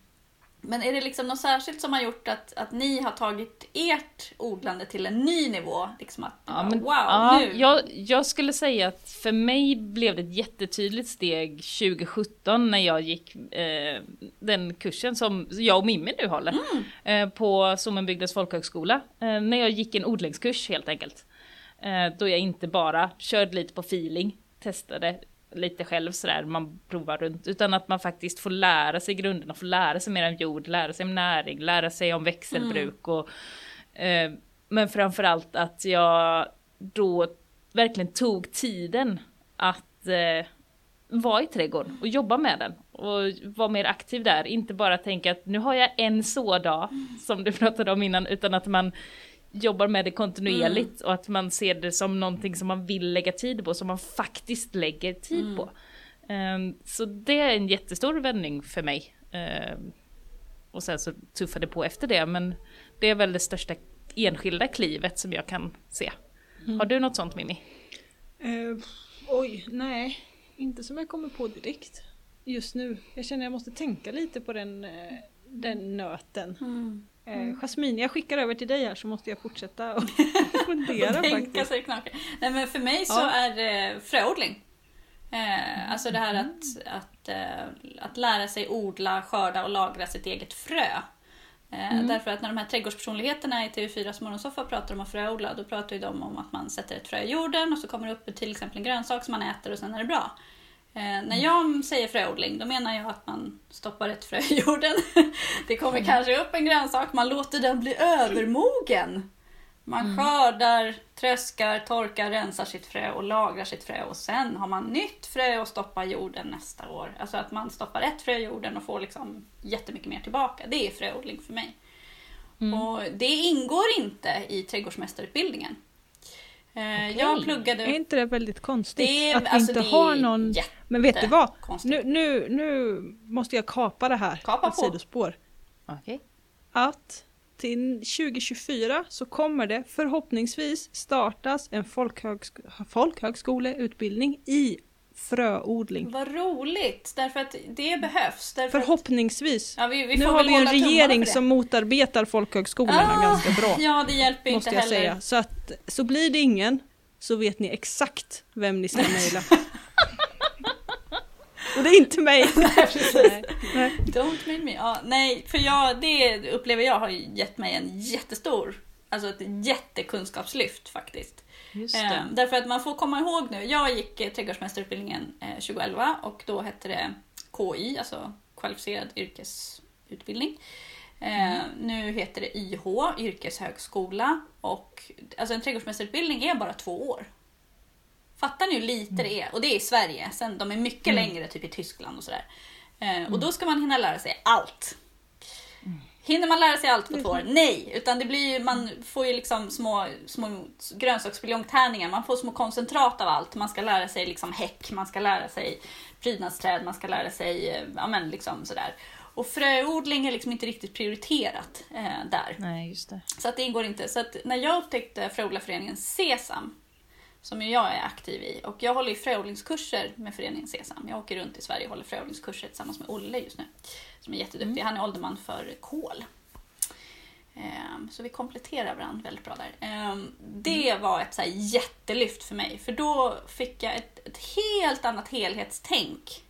men är det liksom något särskilt som har gjort att, att ni har tagit ert odlande till en ny nivå? Liksom att, Ja, men, wow, ja, nu! jag, jag skulle säga att för mig blev det ett jättetydligt steg 2017 när jag gick eh, den kursen som jag och Mimmi nu håller eh, på Sommenbygdens folkhögskola. Eh, när jag gick en odlingskurs helt enkelt. Eh, då jag inte bara körde lite på feeling, testade lite själv sådär, man provar runt, utan att man faktiskt får lära sig grunderna, får lära sig mer om jord, lära sig om näring, lära sig om växelbruk och eh, men framförallt att jag då verkligen tog tiden att eh, vara i trädgården och jobba med den och vara mer aktiv där. Inte bara tänka att nu har jag en sådag som du pratade om innan utan att man jobbar med det kontinuerligt och att man ser det som någonting som man vill lägga tid på, som man faktiskt lägger tid på. Ehm, så det är en jättestor vändning för mig. Ehm, och sen så tuffade det på efter det, men det är väl det största enskilda klivet som jag kan se. Har du något sånt Mimmi? Eh, oj, nej. Inte som jag kommer på direkt. Just nu. Jag känner jag måste tänka lite på den, eh, den nöten. Mm. Eh, Jasmin, jag skickar över till dig här så måste jag fortsätta och fundera Tänka faktiskt. sig. Nej men för mig så Ja. är det fröodling. Eh, alltså det här att, att, eh, att lära sig odla, skörda och lagra sitt eget frö. Eh, Därför att när de här trädgårdspersonligheterna i TV4s morgonsoffa pratar om att fröodla, då pratar ju de om att man sätter ett frö i jorden och så kommer det upp till exempel en grönsak som man äter och sen är det bra. Eh, när jag säger fröodling, då menar jag att man stoppar ett frö i jorden. Det kommer kanske upp en grönsak, man låter den bli övermogen. Man Mm. skördar, tröskar, torkar, rensar sitt frö och lagrar sitt frö och sen har man nytt frö och stoppar jorden nästa år. Alltså att man stoppar ett frö i jorden och får liksom jättemycket mer tillbaka. Det är fröodling för mig. Mm. Och det ingår inte i trädgårdsmästarutbildningen. Eh, Jag pluggade Är inte det väldigt konstigt? Det är- att vi alltså, inte har någon... Men vet du vad? Nu, nu, nu måste jag kapa det här. Kapa på. sidospår. Okej. Att till 2024 så kommer det förhoppningsvis startas en folkhögsk- folkhögskoleutbildning i fröodling. Vad roligt! Därför att det behövs. Därför att, Förhoppningsvis. ja, vi, vi nu har vi en regering som motarbetar folkhögskolorna Ah, ganska bra. Ja, det hjälper måste inte jag heller. säga. Så att så blir det ingen så vet ni exakt vem ni ska mejla. Och det är inte mig. Nej. Nej. Don't mind me. Ja, nej, för jag, det upplever jag har gett mig en jättestor, alltså ett jättekunskapslyft faktiskt. Eh, därför att man får komma ihåg nu, jag gick eh, trädgårdsmästarutbildningen eh, 2011 och då hette det KI, alltså kvalificerad yrkesutbildning. Eh, nu heter det YH, yrkeshögskola. Och, alltså en trädgårdsmästarutbildning är bara två år. Fattar ni hur lite det är? Och det är i Sverige, sen de är mycket längre typ i Tyskland och sådär. Eh, och då ska man hinna lära sig allt. Hinner man lära sig allt på två år? Nej! Utan det blir ju, man får ju liksom små, små grönsaksbuljongtärningar, man får små koncentrat av allt. Man ska lära sig liksom häck, man ska lära sig prydnadsträd, man ska lära sig eh, ja, men liksom sådär. Och fröodling är liksom inte riktigt prioriterat eh, där. Nej, just det. Så att det ingår inte. Så att när jag upptäckte fröodlarföreningen Sesam, som jag är aktiv i, och jag håller ju fröodlingskurser med föreningen Sesam. Jag åker runt i Sverige och håller fröodlingskurser tillsammans med Olle just nu, som är jätteduktig. Han är ålderman för kål. Ehm, Så vi kompletterar varandra väldigt bra där. Ehm, Det var ett så här jättelyft för mig, för då fick jag ett, ett helt annat helhetstänk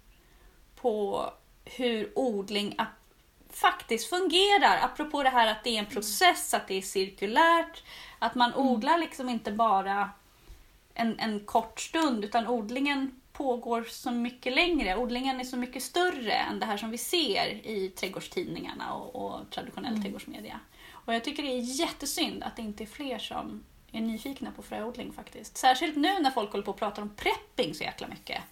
på hur odling faktiskt fungerar. Apropå det här att det är en process, att det är cirkulärt. Att man odlar liksom inte bara en, en kort stund utan odlingen pågår så mycket längre. Odlingen är så mycket större än det här som vi ser i trädgårdstidningarna och, och traditionell trädgårdsmedia. Och jag tycker det är jättesynd att det inte är fler som är nyfikna på fröodling faktiskt. Särskilt nu när folk håller på och pratar om prepping så jäkla mycket.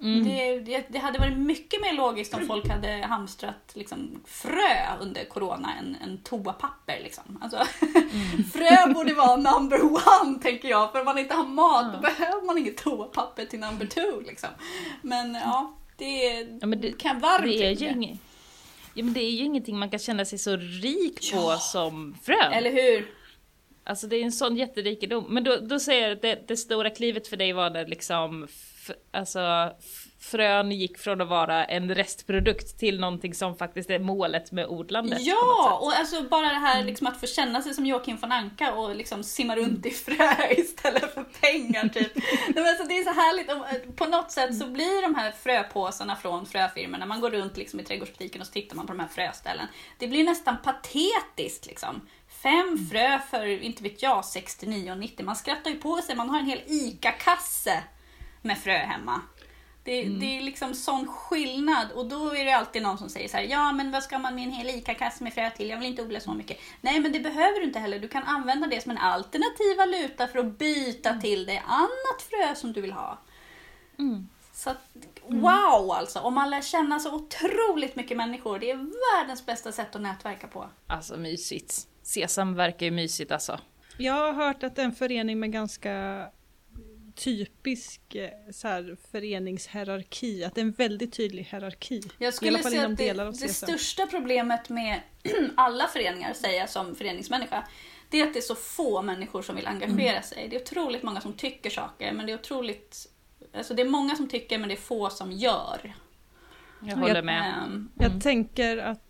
Det, det, det hade varit mycket mer logiskt om folk hade hamstrat liksom, frö under corona än, än toapapper. Liksom. Alltså, frö borde vara number one, tänker jag. För om man inte har mat, då behöver man inget toapapper till number two. Liksom. Men ja, det, Ja, men det- kan varmt Det är, ju ja, men det är ju ingenting man kan känna sig så rik på Ja. som frön. Eller hur? Alltså det är en sån jätterikedom. Men då, då säger jag att det, det stora klivet för dig var när liksom alltså, frön gick från att vara en restprodukt till någonting som faktiskt är målet med odlandet. Ja, och alltså bara det Mm. här liksom att få känna sig som Joakim von Anka och liksom simma runt i frö istället för pengar typ. Men alltså, det är så härligt, och eh, på något sätt så blir de här fröpåsarna från fröfirmorna, man går runt liksom i trädgårdsbutiken och så tittar man på de här fröställen. Det blir nästan patetiskt liksom. Fem Mm. frö för, inte vet jag, 69,90. Man skrattar ju på sig, man har en hel ICA-kasse med frö hemma. Det, Mm. det är liksom sån skillnad och då är det alltid någon som säger så här, ja men vad ska man med en hel ICA-kasse med frö till? Jag vill inte odla så mycket. Nej men det behöver du inte heller. Du kan använda det som en alternativ valuta för att byta till dig annat frö som du vill ha. Mm. Så att, wow alltså! Om man lär känna så otroligt mycket människor, det är världens bästa sätt att nätverka på. Alltså mysigt. Sesam verkar ju mysigt alltså. Jag har hört att det är en förening med ganska typisk eh, så här, föreningshierarki, att det är en väldigt tydlig hierarki. Jag skulle säga att det, det största problemet med alla föreningar, säger jag som föreningsmänniska, det är att det är så få människor som vill engagera Mm. sig. Det är otroligt många som tycker saker, men det är otroligt... Alltså det är många som tycker, men det är få som gör. Jag håller med. Ehm, Jag tänker att,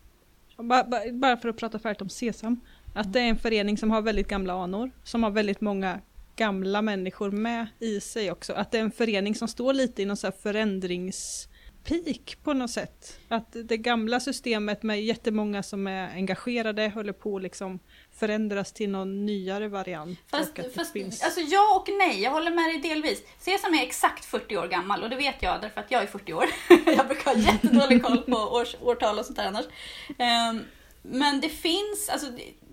ba- ba- bara för att prata färdigt om Sesam, att det är en förening som har väldigt gamla anor, som har väldigt många gamla människor med i sig också. Att det är en förening som står lite i någon så här förändrings peak på något sätt. Att det gamla systemet med jättemånga som är engagerade håller på att liksom förändras till någon nyare variant. Fast, fast finns... alltså ja och nej, jag håller med dig delvis. Sesam är exakt 40 år gammal och det vet jag därför att jag är 40 år. jag brukar ha jättedålig koll på års, årtal och sånt där annars. Ehm, men det finns, alltså,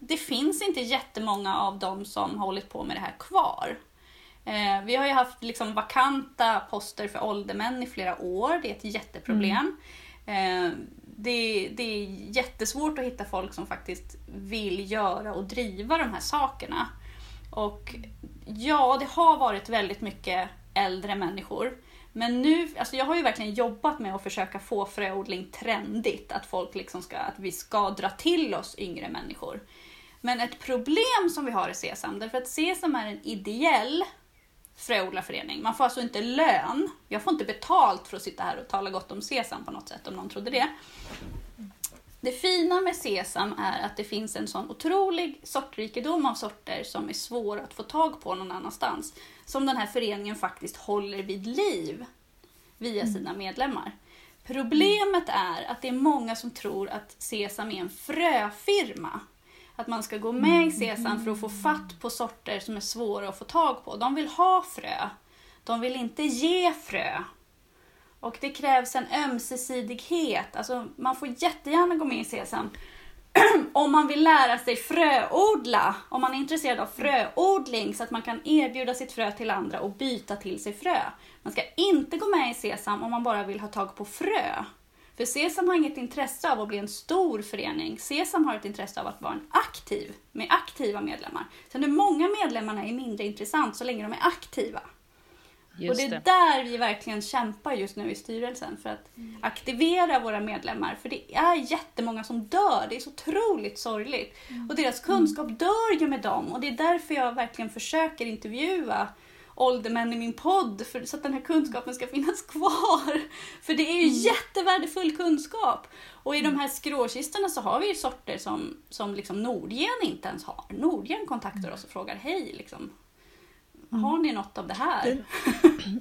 det, finns inte jättemånga av dem som har hållit på med det här kvar. Eh, vi har ju haft liksom vakanta poster för åldermän i flera år, det är ett jätteproblem. Eh, det, det är jättesvårt att hitta folk som faktiskt vill göra och driva de här sakerna. Och ja, det har varit väldigt mycket äldre människor. Men nu, alltså jag har ju verkligen jobbat med att försöka få fröodling trendigt. Att folk liksom ska, att vi ska dra till oss yngre människor. Men ett problem som vi har i Sesam, därför att Sesam är en ideell fröodlarförening. Man får alltså inte lön. Jag får inte betalt för att sitta här och tala gott om Sesam på något sätt, om någon trodde det. Det fina med Sesam är att det finns en sån otrolig sortrikedom av sorter som är svåra att få tag på någon annanstans. Som den här föreningen faktiskt håller vid liv via sina medlemmar. Problemet är att det är många som tror att Sesam är en fröfirma. Att man ska gå med i Sesam för att få fatt på sorter som är svåra att få tag på. De vill ha frö. De vill inte ge frö. Och det krävs en ömsesidighet. Alltså, man får jättegärna gå med i Sesam om man vill lära sig fröodla. Om man är intresserad av fröodling så att man kan erbjuda sitt frö till andra och byta till sig frö. Man ska inte gå med i Sesam om man bara vill ha tag på frö. För Sesam har inget intresse av att bli en stor förening. Sesam har ett intresse av att vara en aktiv, med aktiva medlemmar. Sen hur många medlemmarna är mindre intressant så länge de är aktiva. Just och det är det. där vi verkligen kämpar just nu i styrelsen för att aktivera våra medlemmar. För det är jättemånga som dör, det är så otroligt sorgligt. Och deras kunskap dör ju med dem och det är därför jag verkligen försöker intervjua åldermän i min podd för, så att den här kunskapen ska finnas kvar. För det är ju jättevärdefull kunskap. Och i de här skråkistorna så har vi ju sorter som, som liksom Nordgen inte ens har. Nordgen kontaktar oss och frågar hej, liksom, har ni något av det här?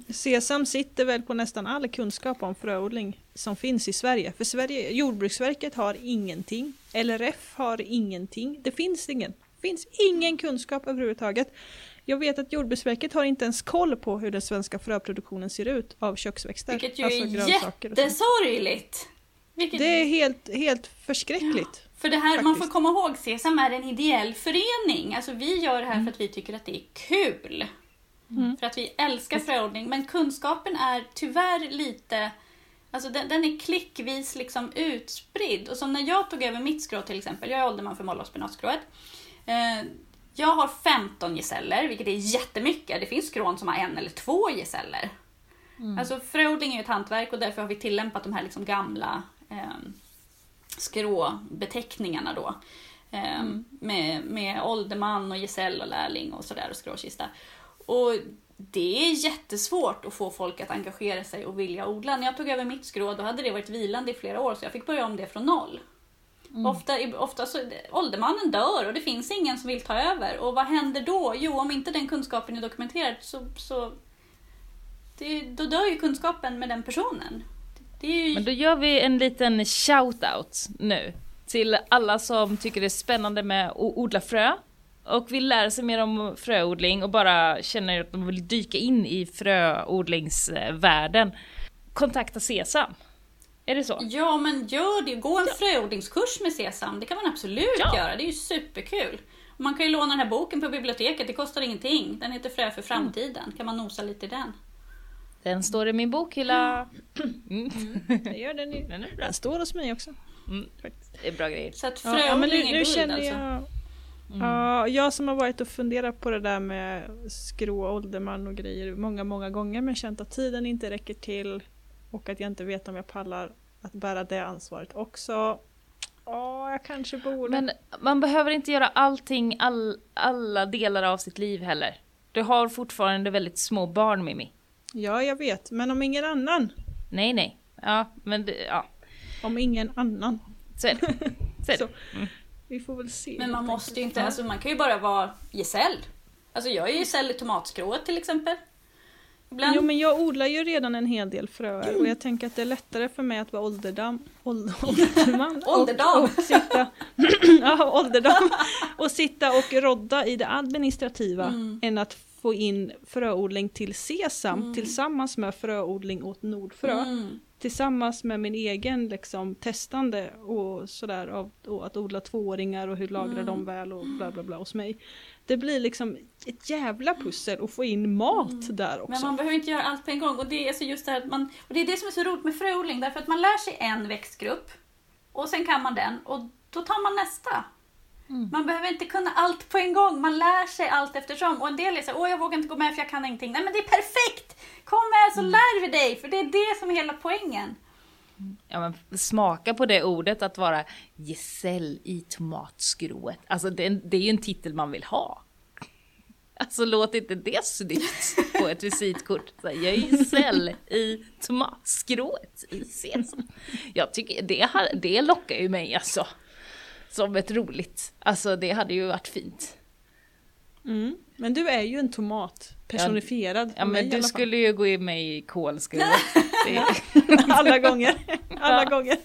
Sesam sitter väl på nästan all kunskap om fröodling som finns i Sverige. För Sverige, Jordbruksverket har ingenting. LRF har ingenting. Det finns ingen. Det finns ingen kunskap överhuvudtaget. Jag vet att Jordbruksverket har inte ens koll på hur den svenska fröproduktionen ser ut av köksväxter. Vilket ju alltså är jättesorgligt. Vilket, Det är helt, helt förskräckligt. för det här, man får faktiskt. komma ihåg, Sesam är en ideell förening. Alltså vi gör det Mm. här för att vi tycker att det är kul. För att vi älskar fröodling. Men kunskapen är tyvärr lite Alltså den, den är klickvis liksom utspridd. Och som när jag tog över mitt skrå till exempel, jag är ålderman för moll och spenatskrået. Eh, jag har 15 gesäller, vilket är jättemycket. Det finns skrån som har en eller två gesäller. Alltså fröodling är ett hantverk och därför har vi tillämpat de här liksom gamla eh, skråbeteckningarna då. Eh, med, med ålderman och gesäll och lärling och sådär och skråkista. Och det är jättesvårt att få folk att engagera sig och vilja odla. När jag tog över mitt skrå då hade det varit vilande i flera år så jag fick börja om det från noll. Ofta, ofta så, åldermannen dör och det finns ingen som vill ta över. Och vad händer då? Jo, om inte den kunskapen är dokumenterad så, så det, då dör ju kunskapen med den personen. Ju, Men då gör vi en liten shout-out nu till alla som tycker det är spännande med att odla frö och vill lära sig mer om fröodling och bara känner att de vill dyka in i fröodlingsvärlden. Kontakta Sesam. Är det så? Ja, men gör det. Gå en fröodlingskurs med Sesam. Det kan man absolut Ja. göra. Det är ju superkul. Man kan ju låna den här boken på biblioteket. Det kostar ingenting. Den heter Frö för framtiden. Kan man nosa lite i den? Den står i min bokhylla. Mm. Det gör den ju. Den är bra. Den står hos mig också. Mm. Det är bra grejer. Så att Ja, fröodling ja, men nu, är nu guld känner alltså. jag... Ja, jag som har varit och funderat på det där med skrå, ålderman och grejer många, många gånger men känt att tiden inte räcker till och att jag inte vet om jag pallar att bära det ansvaret också. Ja, jag kanske borde. Men man behöver inte göra allting, all, alla delar av sitt liv heller. Du har fortfarande väldigt små barn Mimi. Ja, jag vet. Men om ingen annan. Nej, nej. Ja, men det, ja. Om ingen annan. Så är det. Så är det. Så. Vi får väl se. Men man måste ju inte, alltså man kan ju bara vara gesäll. Alltså jag är gesäll i tomatskrået till exempel. Ibland... Jo men jag odlar ju redan en hel del fröer och jag tänker att det är lättare för mig att vara ålderdam, åld, ålderman Ålderdam. och, och sitta, ja, ålderdam och sitta och rodda i det administrativa Mm. än att få in fröodling till sesam tillsammans med fröodling åt Nordfrö. Mm. Tillsammans med min egen liksom, testande och sådär av och att odla tvååringar och hur lagrar Mm. de väl och bla bla bla hos mig. Det blir liksom ett jävla pussel att få in mat där också. Men man behöver inte göra allt på en gång. Och det är så just det här att man, och det är det som är så roligt med fröodling, därför att man lär sig en växtgrupp och sen kan man den och då tar man nästa. Man behöver inte kunna allt på en gång, man lär sig allt eftersom. Och en del är så här, åh jag vågar inte gå med för jag kan ingenting. Nej men det är perfekt! Kom med så lär vi dig, för det är det som är hela poängen. Ja, men smaka på det ordet att vara gesäll i tomatskrået. Alltså det, det är ju en titel man vill ha. Alltså låt inte det snyggt på ett visitkort. Så här, jag är gesäll i tomatskrået i sesam. Jag tycker det, har- det lockar ju mig alltså. Som ett roligt. Alltså det hade ju varit fint. Mm. Men du är ju en tomat personifierad. Ja mig men du skulle ju gå in med i. Det- Alla gånger. Alla Ja. gånger.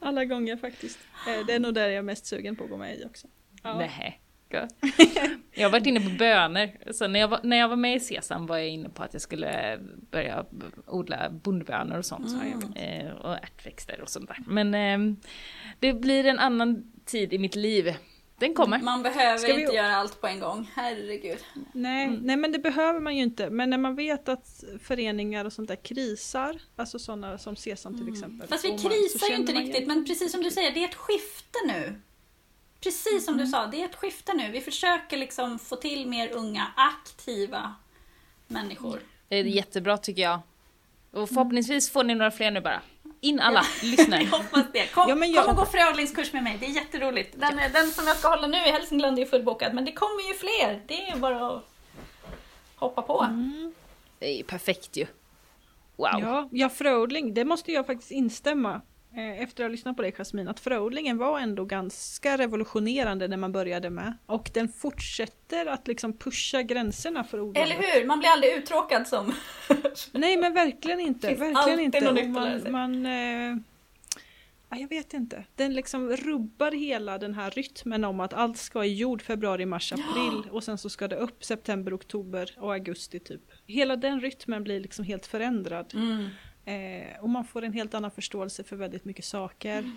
Alla gånger faktiskt. Eh, Det är nog där jag är mest sugen på att gå med i också. Ja. Nej. Gott. Jag har varit inne på bönor. Så när jag, var, när jag var med i Sesam var jag inne på att jag skulle börja odla bondbönor och sånt. Eh, och ärtväxter och sånt där. Men eh, det blir en annan tid i mitt liv. Den kommer. Man behöver Ska vi- inte göra allt på en gång, herregud. Nej, nej men det behöver man ju inte. Men när man vet att föreningar och sånt där krisar, alltså sådana som Sesam till exempel. Mm. Fast vi man- krisar ju inte riktigt, men precis som du säger, det är ett skifte nu. Precis som du Mm. sa, det är ett skifte nu. Vi försöker liksom få till mer unga, aktiva människor. Det är jättebra tycker jag. Och förhoppningsvis får ni några fler nu bara. In alla, lyssna. Jag hoppas det. Kom, Ja, jag- kom och gå fröodlingskurs med mig, det är jätteroligt. Den, den som jag ska hålla nu i Hälsingland är ju fullbokad, men det kommer ju fler. Det är bara att hoppa på. Mm. Det är ju perfekt ju. Wow. Ja, ja fröodling, det måste jag faktiskt instämma efter att ha lyssnat på dig Jasmin, att fröodlingen var ändå ganska revolutionerande när man började med. Och den fortsätter att liksom pusha gränserna för odlandet. Eller hur? Man blir aldrig uttråkad som... Nej men verkligen inte, Finns verkligen inte. något man, man eh, ja, jag vet inte. Den liksom rubbar hela den här rytmen om att allt ska i jord februari, mars, april och sen så ska det upp september, oktober och augusti typ. Hela den rytmen blir liksom helt förändrad. Mm. Eh, och man får en helt annan förståelse för väldigt mycket saker.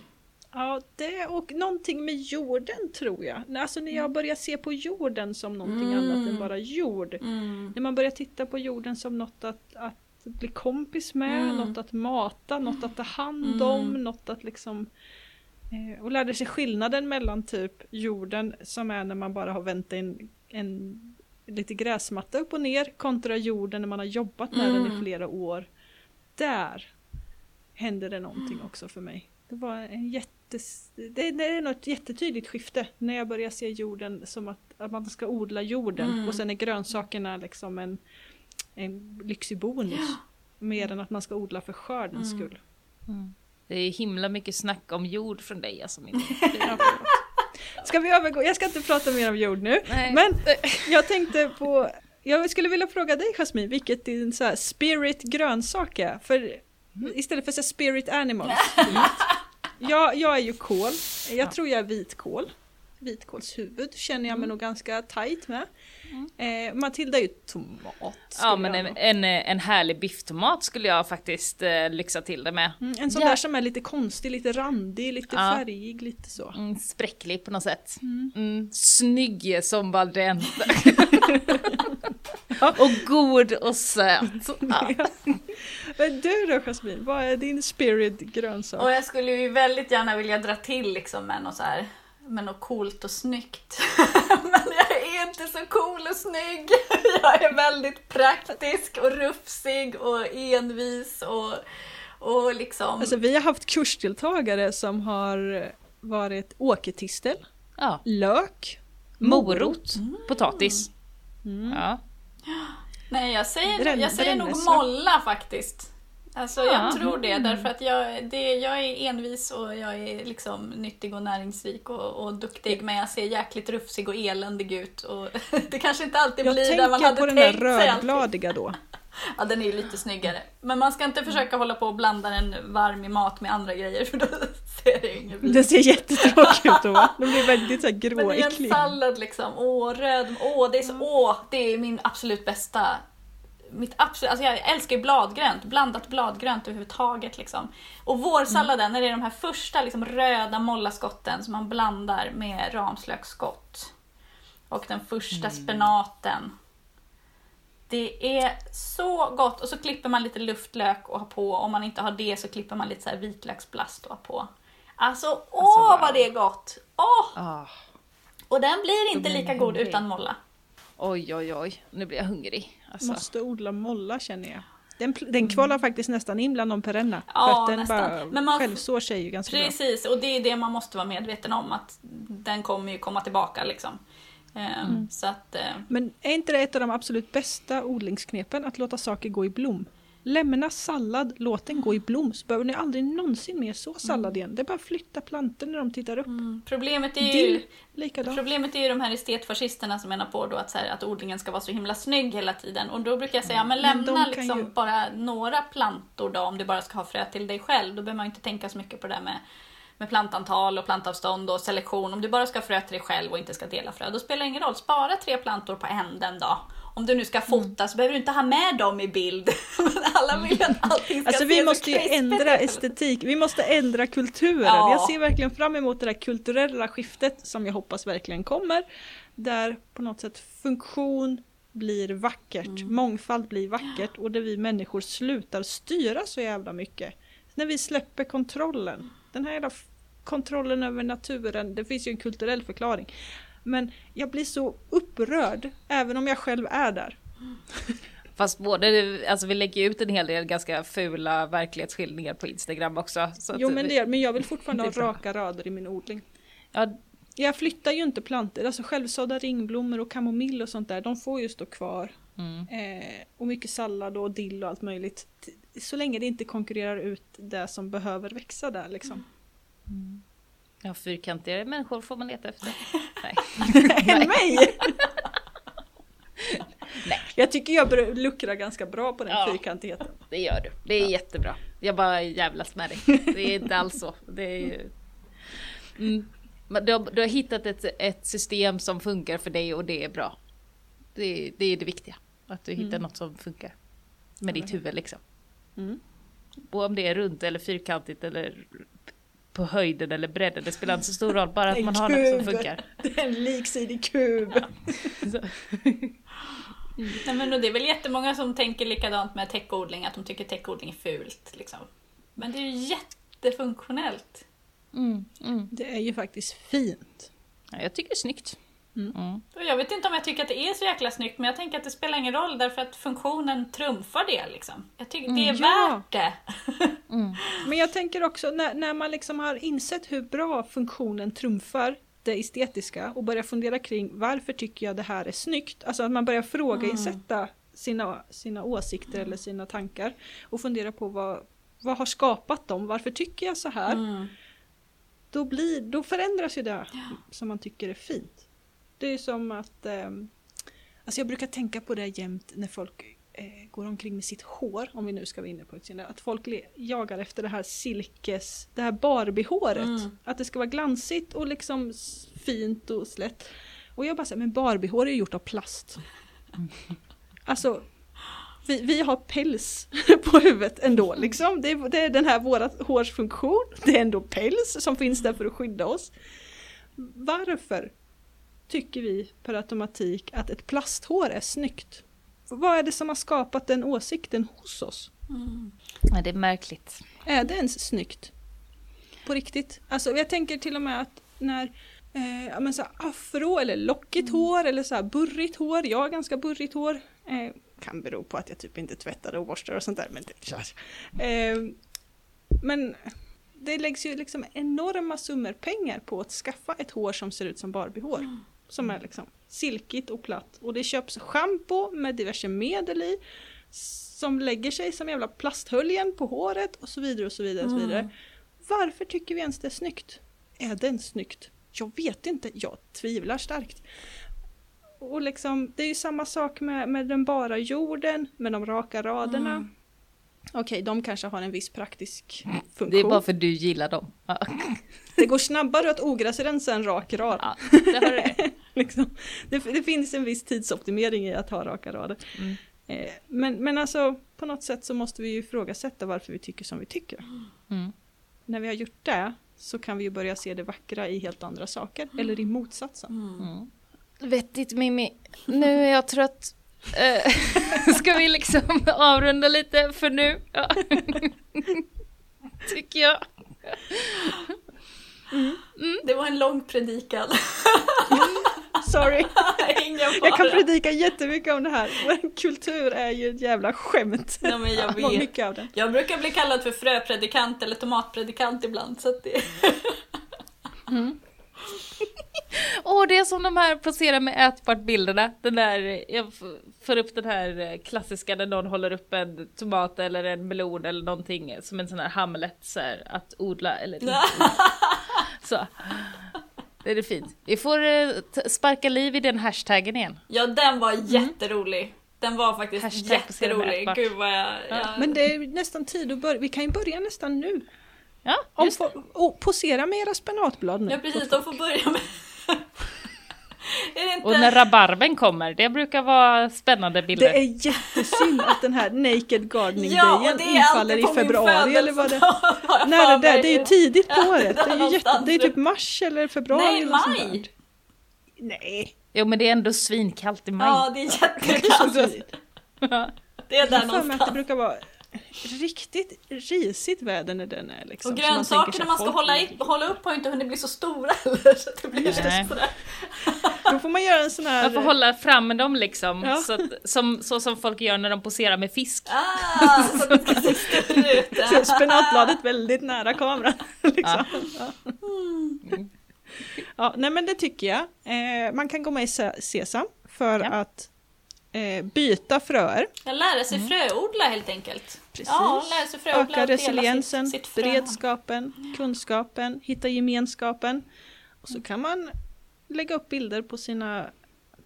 Ja, det och någonting med jorden tror jag. Alltså när jag börjar se på jorden som någonting Mm. annat än bara jord. Mm. När man börjar titta på jorden som något att, att bli kompis med, Mm. något att mata, något att ta hand om, något att liksom eh, och lärde sig skillnaden mellan typ jorden som är när man bara har vänt en, en lite gräsmatta upp och ner kontra jorden när man har jobbat med den i Mm. flera år. Där hände det någonting också för mig. Det var en jättes... Det, det är något jättetydligt skifte när jag börjar se jorden som att, att man ska odla jorden Mm. och sen är grönsakerna liksom en, en lyxig bonus. Mer än att man ska odla för skördens Mm. skull. Det är himla mycket snack om jord från dig alltså. Min. Ja. Ska vi övergå? Jag ska inte prata mer om jord nu. Nej. Men jag tänkte på jag skulle vilja fråga dig Jasmin, vilket din så här spirit grönsak är? För istället för så här spirit animals. jag, jag är ju kål. Jag tror jag är vitkål. Vitkålshuvud känner jag mig nog ganska tight med. Eh, Matilda är ju tomat. Ja men en, en, en härlig bifftomat skulle jag faktiskt eh, lyxa till det med. Mm, en sån Ja. där som är lite konstig, lite randig, lite Ja. färgig, lite så. Mm, spräcklig på något sätt. Mm, snygg som valdent. och god och söt. Ja. Men du då Jasmin, vad är din spirit grönsak? Och jag skulle ju väldigt gärna vilja dra till liksom med något så här med något coolt och snyggt. Men jag är inte så cool och snygg. Jag är väldigt praktisk och rufsig och envis och, och liksom... Alltså vi har haft kursdeltagare som har varit åkertistel, ja. lök, Morot, potatis. Mm. Ja. Nej, jag säger, jag säger nog molla faktiskt. Alltså Ja. jag tror det, därför att jag, det, jag är envis och jag är liksom nyttig och näringsrik och, och duktig men jag ser jäkligt rufsig och eländig ut och det kanske inte alltid Jag blir där man tänker hade på den där tänkt sig alltid. rödbladiga då. Ja, den är ju lite snyggare. Men man ska inte försöka hålla på och blanda den varm i mat med andra grejer för då ser det inget bra Den ser jättetråkig ut då. Den blir väldigt så här Men det är en gråäcklig. sallad liksom. Åh, röd. Åh, det är så, åh, det är min absolut bästa. Mitt absolut, alltså jag älskar ju bladgrönt, blandat bladgrönt överhuvudtaget. Liksom. Och vårsalladen, det är de här första liksom, röda mollaskotten som man blandar med ramslöksskott. Och den första spenaten. Det är så gott! Och så klipper man lite luftlök och har på. Om man inte har det så klipper man lite så här vitlöksblast och har på. Alltså, åh wow. vad det är gott! Åh! Ah. Och den blir inte blir lika god hungrig. utan molla. Oj, oj, oj. Nu blir jag hungrig. Alltså. Måste odla molla känner jag. Den, den kvalar faktiskt nästan in bland de perenna. Ja, för att den nästan. bara man- självsår sig ju ganska bra. Precis, och det är det man måste vara medveten om att den kommer ju komma tillbaka liksom. Ehm, Mm. Så att, eh, Men är inte det ett av de absolut bästa odlingsknepen? Att låta saker gå i blom. Lämna sallad, låt den gå i blom så behöver ni aldrig någonsin mer så sallad igen. Det är bara att flytta plantor när de tittar upp. mm, problemet är ju likadant. Problemet är ju de här estetfascisterna som menar på då att, så här, att odlingen ska vara så himla snygg hela tiden. Och då brukar jag säga, men Men de lämna kan liksom ju- bara några plantor då om du bara ska ha frö till dig själv. Då behöver man inte tänka så mycket på det där med, med plantantal och plantavstånd och selektion. Om du bara ska ha frö till dig själv och inte ska dela frö, då spelar det ingen roll. Spara tre plantor på änden då. Om du nu ska fota så behöver du inte ha med dem i bild. Alla vill ju att allting ska Alltså vi måste ju ändra estetik, vi måste ändra kulturen. Ja. Jag ser verkligen fram emot det där kulturella skiftet som jag hoppas verkligen kommer. Där på något sätt funktion blir vackert, Mm. mångfald blir vackert och där vi människor slutar styra så jävla mycket. När vi släpper kontrollen, den här jävla kontrollen över naturen, det finns ju en kulturell förklaring. Men jag blir så upprörd, även om jag själv är där. Fast både, alltså vi lägger ut en hel del ganska fula verklighetsskildringar på Instagram också. Jo men det gör, men jag vill fortfarande ha är raka rader i min odling. Ja, Jag flyttar ju inte plantor, alltså självsådda ringblommor och kamomill och sånt där, de får ju stå kvar. mm. Eh, och mycket sallad och dill och allt möjligt. Så länge det inte konkurrerar ut det som behöver växa där liksom. Ja, fyrkantiga människor får man leta efter. Nej. Än mig! Nej. Jag tycker jag luckrar ganska bra på den Ja. fyrkantigheten. Det gör du. Det är jättebra. Jag bara jävlas med dig. Det är inte alls så. Det är ju... mm. Du, har, du har hittat ett, ett system som funkar för dig och det är bra. Det, det är det viktiga. Att du hittar Mm. något som funkar. Med ditt huvud liksom. Mm. Och om det är runt eller fyrkantigt eller på höjden eller bredden, det spelar inte så stor roll. Bara att man har något som funkar. Det är en liksidig kub. Så. Nej, men det är väl jättemånga som tänker likadant med täckodling, att de tycker täckodling är fult. Liksom. Men det är ju jättefunktionellt. Mm, mm. Det är ju faktiskt fint. Ja, jag tycker det är snyggt. Mm. Mm. Och jag vet inte om jag tycker att det är så jäkla snyggt, men jag tänker att det spelar ingen roll därför att funktionen trumfar det. Liksom. Jag tycker det är Mm. Ja. värt det. Mm. Men jag tänker också när, när man liksom har insett hur bra funktionen trumfar det estetiska och börjar fundera kring varför tycker jag det här är snyggt? Alltså att man börjar frågainsätta sina, sina åsikter eller sina tankar och fundera på vad, vad har skapat dem? Varför tycker jag så här? Mm. Då, blir, då förändras ju det som man tycker är fint. Det är som att ehm, Alltså jag brukar tänka på det jämt när folk eh, går omkring med sitt hår, om vi nu ska vara inne på utseende. Att folk jagar efter det här silkes, det här Barbie-håret. Mm. Att det ska vara glansigt och liksom fint och slätt. Och jag bara säger, men Barbie-hår är gjort av plast. Alltså, vi, vi har päls på huvudet ändå liksom. Det är, det är den här vårat hårs funktion. Det är ändå päls som finns där för att skydda oss. Varför tycker vi per automatik att ett plasthår är snyggt? Vad är det som har skapat den åsikten hos oss? Mm. Ja, det är märkligt. Är det ens snyggt? På riktigt? Alltså jag tänker till och med att när eh, men så afro eller lockigt hår eller så här burrigt hår, jag har ganska burrigt hår. Eh, kan bero på att jag typ inte tvättar och borstar och sånt där. Men, det, eh, men det läggs ju liksom enorma summor pengar på att skaffa ett hår som ser ut som Barbiehår. Som är liksom silkigt och platt. Och det köps schampo med diverse medel i. som lägger sig som jävla plasthöljen på håret och så vidare och så vidare. Och så vidare. Varför tycker vi ens det är snyggt? Är det ens snyggt? Jag vet inte, jag tvivlar starkt. Och liksom, det är ju samma sak med, med den bara jorden, med de raka raderna. Mm. Okej, de kanske har en viss praktisk funktion. Det är bara för du gillar dem. Det går snabbare att ogräsrensa en rak rad. ja det har det. liksom. det, det finns en viss tidsoptimering i att ha raka rader. Mm. Eh, men, men alltså på något sätt så måste vi ju ifrågasätta varför vi tycker som vi tycker. Mm. När vi har gjort det så kan vi ju börja se det vackra i helt andra saker, eller i motsatsen. Mm. Vettigt Mimmi. Nu är jag trött. Eh, Ska vi liksom avrunda lite för nu? Ja. Tycker jag. Det var en lång predikan. Sorry, jag kan predika jättemycket om det här, men kultur är ju ett jävla skämt. Ja, men jag Och vet. mycket av den. Jag brukar bli kallad för fröpredikant eller tomatpredikant ibland. Så att det... Åh, det är som de här posera med ätbart bilderna. Den där, jag får upp den här eh, klassiska där någon håller upp en tomat eller en melon eller någonting som en sån här Hamlet så här, att odla eller inte. Så. Det är fint. Vi får eh, sparka liv i den hashtaggen igen. Ja, den var jätterolig. Den var faktiskt Hashtag jätterolig. Gud vad jag... jag... Men det är nästan tid att börja, vi kan ju börja nästan nu. Ja, Om just få, och posera med era spenatblad nu. Ja precis, de får börja med... är det. Och när rabarben kommer, det brukar vara spännande bilder. Det är jättesynd att den här Naked Gardening Ja, det är infaller i februari eller vad det jag Nej, det, där, det är ju tidigt på Ja, året. det Det är är jätte, någonstans det är typ mars eller februari. Nej, eller maj! Nej. Jo men det är ändå svinkallt i maj. Ja, det är Det är jättekallt. Det är där Jag mig att det någonstans. brukar vara riktigt risigt väder när den är liksom. Och man grönsakerna sig man ska hålla, i, hålla upp har ju inte hunnit bli så stora heller. Så det blir Nej. just sådär. Då får man göra en sån här... Man får hålla fram dem liksom, Ja. så, att, som, så som folk gör när de poserar med fisk. Ah, så ska se spenatbladet väldigt nära kameran. liksom. ja. Ja, nej men det tycker jag. Eh, man kan gå med i Se- Sesam för Ja. att eh, byta fröer. Jag lära sig fröodla helt enkelt. Precis. Ja, lära sig fröodla Öka resiliensen, sitt, sitt beredskapen, kunskapen, hitta gemenskapen. Och så kan man lägga upp bilder på sina,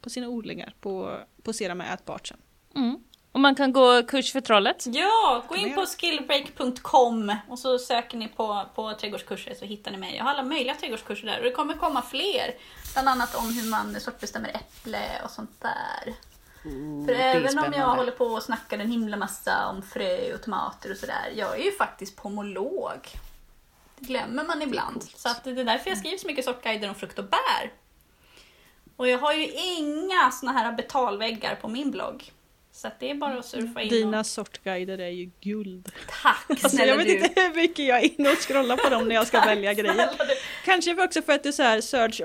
på sina odlingar på Posera med ätbart sen. Mm. Och man kan gå kurs för trollet. Ja, gå in på skillbreak.com och så söker ni på, på trädgårdskurser så hittar ni mig. Jag har alla möjliga trädgårdskurser där och det kommer komma fler. Bland annat om hur man sortbestämmer äpple och sånt där. För det är även om jag håller på och snackar en himla massa om frö och tomater och sådär, jag är ju faktiskt pomolog. Det glömmer man ibland. Så att det är därför jag skriver så mycket sortguider om frukt och bär. Och jag har ju inga såna här betalväggar på min blogg. Så det är bara att surfa in Dina och... sortguider är ju guld. Tack Alltså, snälla jag vet du! inte hur mycket jag är inne och scrollar på dem när jag ska välja grejer. Kanske för också för att du så här search,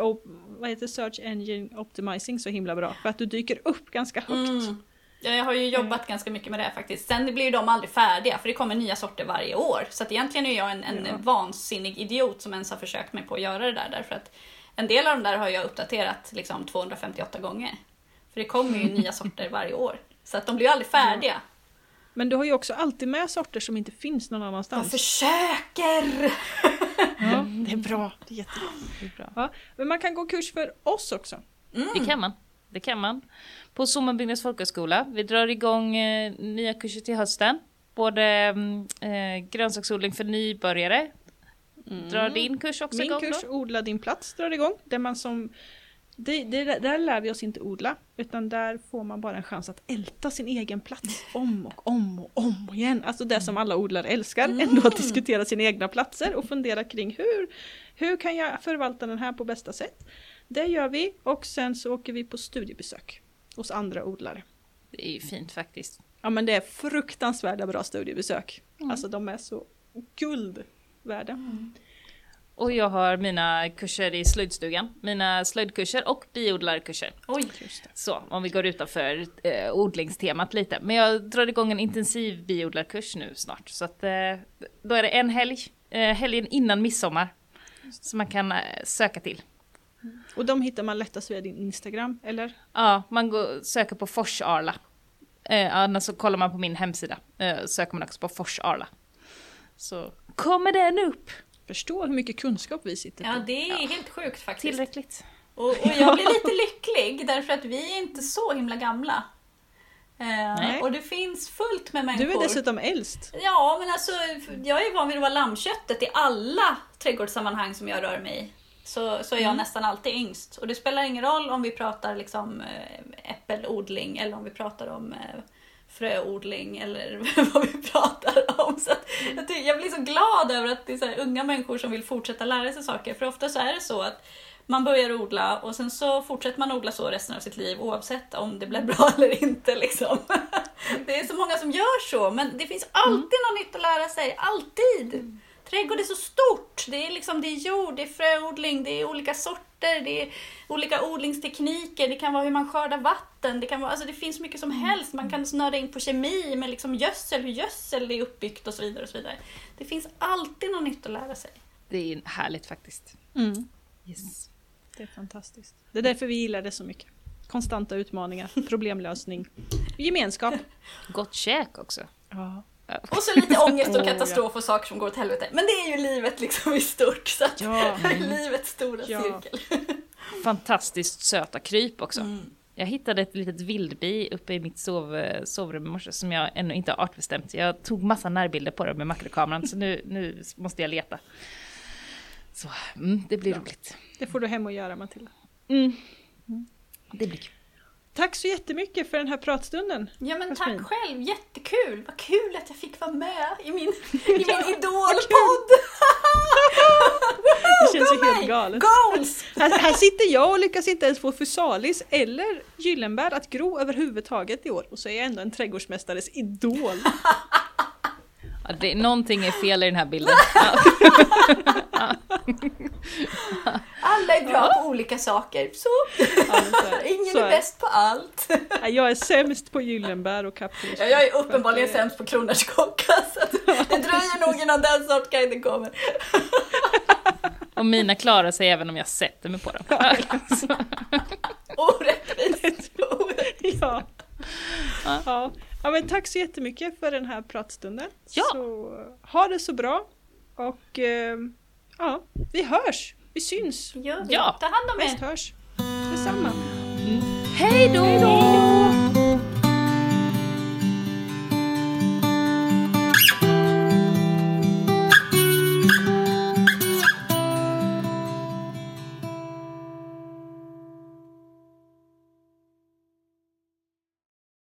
vad heter search engine optimizing så himla bra. För att du dyker upp ganska högt. Mm. Ja, jag har ju jobbat ganska mycket med det faktiskt. Sen blir ju de aldrig färdiga för det kommer nya sorter varje år. Så att egentligen är jag en, en Ja. vansinnig idiot som ens har försökt mig på att göra det där. Därför att en del av de där har jag uppdaterat liksom 258 gånger. För det kommer ju nya sorter varje år. Så att de blir ju aldrig färdiga. Men du har ju också alltid med sorter som inte finns någon Jag annanstans. försöker! Ja, det är bra. Det är jättebra. Det är bra. Ja, men man kan gå kurs för oss också. Det kan man. Det kan man. På Sommarbyggnads folkhögskola. Vi drar igång eh, nya kurser till hösten. Både mm, eh, grönsaksodling för nybörjare. Drar din kurs också Min igång kurs då? Odla din plats drar igång. Där, man som, det, det, där lär vi oss inte odla. Utan där får man bara en chans att älta sin egen plats om och om och om igen. Alltså det som alla odlare älskar. Ändå att diskutera sina egna platser och fundera kring hur, hur kan jag förvalta den här på bästa sätt. Det gör vi och sen så åker vi på studiebesök hos andra odlare. Det är ju fint faktiskt. Ja men det är fruktansvärda bra studiebesök. Alltså de är så guld värda. Och jag har mina kurser i slöjdstugan. Mina slöjdkurser och biodlarkurser. Oj! Så, om vi går utanför eh, odlingstemat lite. Men jag drar igång en intensiv biodlarkurs nu snart. Så att, eh, då är det en helg, eh, helgen innan midsommar. Som man kan eh, söka till. Och de hittar man lättast via din Instagram, eller? Ja, man går, söker på Forsarla. Eh, annars så kollar man på min hemsida, eh, söker man också på Forsarla. Så kommer den upp. Förstår hur mycket kunskap vi sitter på. Ja, det är helt sjukt faktiskt. Tillräckligt. Och, och jag blir lite lycklig därför att vi är inte så himla gamla. Eh, Nej. och det finns fullt med människor. Du är dessutom äldst. Ja, men alltså jag är van vid att vara lammköttet i alla trädgårdssammanhang som jag rör mig i. Så, så är jag Mm. nästan alltid yngst. Och det spelar ingen roll om vi pratar liksom eh, äppelodling eller om vi pratar om eh, fröodling eller vad vi pratar om. Så jag, tycker, jag blir så glad över att det är så unga människor som vill fortsätta lära sig saker. För ofta så är det så att man börjar odla och sen så fortsätter man odla så resten av sitt liv oavsett om det blir bra eller inte. Liksom. Det är så många som gör så, men det finns alltid något nytt att lära sig. Alltid! Trädgård är så stort. Det är, liksom, det är jord, det är fröodling, det är olika sorter, det är olika odlingstekniker, det kan vara hur man skördar vatten, det, kan vara, alltså det finns mycket som helst. Man kan snöra in på kemi med liksom gödsel, hur gödsel är uppbyggt och så vidare. och så vidare. Det finns alltid något nytt att lära sig. Det är härligt faktiskt. Mm. Yes. Det är fantastiskt. Det är därför vi gillar det så mycket. Konstanta utmaningar, problemlösning, gemenskap. Gott käk också. Ja. Och så lite ångest och katastrof och saker som går åt helvete. Men det är ju livet liksom i stort. Så att Ja. livets stora Ja. cirkel. Fantastiskt söta kryp också. Mm. Jag hittade ett litet vildbi uppe i mitt sov, sovrum i morse som jag ännu inte har artbestämt. Jag tog massa närbilder på det med makrokameran så nu, nu måste jag leta. Så mm, det blir roligt. Det får du hem och göra Matilda. Mm. Det blir kul. Tack så jättemycket för den här pratstunden. Ja men Jasmin. tack själv, jättekul! Vad kul att jag fick vara med i min, i min idolpodd! Det känns ju helt galet. Goals! Här, här sitter jag och lyckas inte ens få Fusalis eller Gyllenbär att gro överhuvudtaget i år och så är jag ändå en trädgårdsmästares idol. Ja, det, någonting är fel i den här bilden. Alla är bra på olika saker, så men så är- ingen är bäst på allt. Ja, Jag är sämst på Gyllenbär och kapros. Ja, jag är uppenbarligen sämst på kronärtskocka det dröjer nog innan den sortguiden kommer. Och mina klarar sig även om jag sätter mig på dem. Orättvist. Ja. Ja. Ja. ja, men tack så jättemycket för den här pratstunden. Ja. Så ha det så bra och eh, ja, vi hörs, vi syns, vi. Ja. Ta hand om er! mest hörs. Detsamma. Hej då!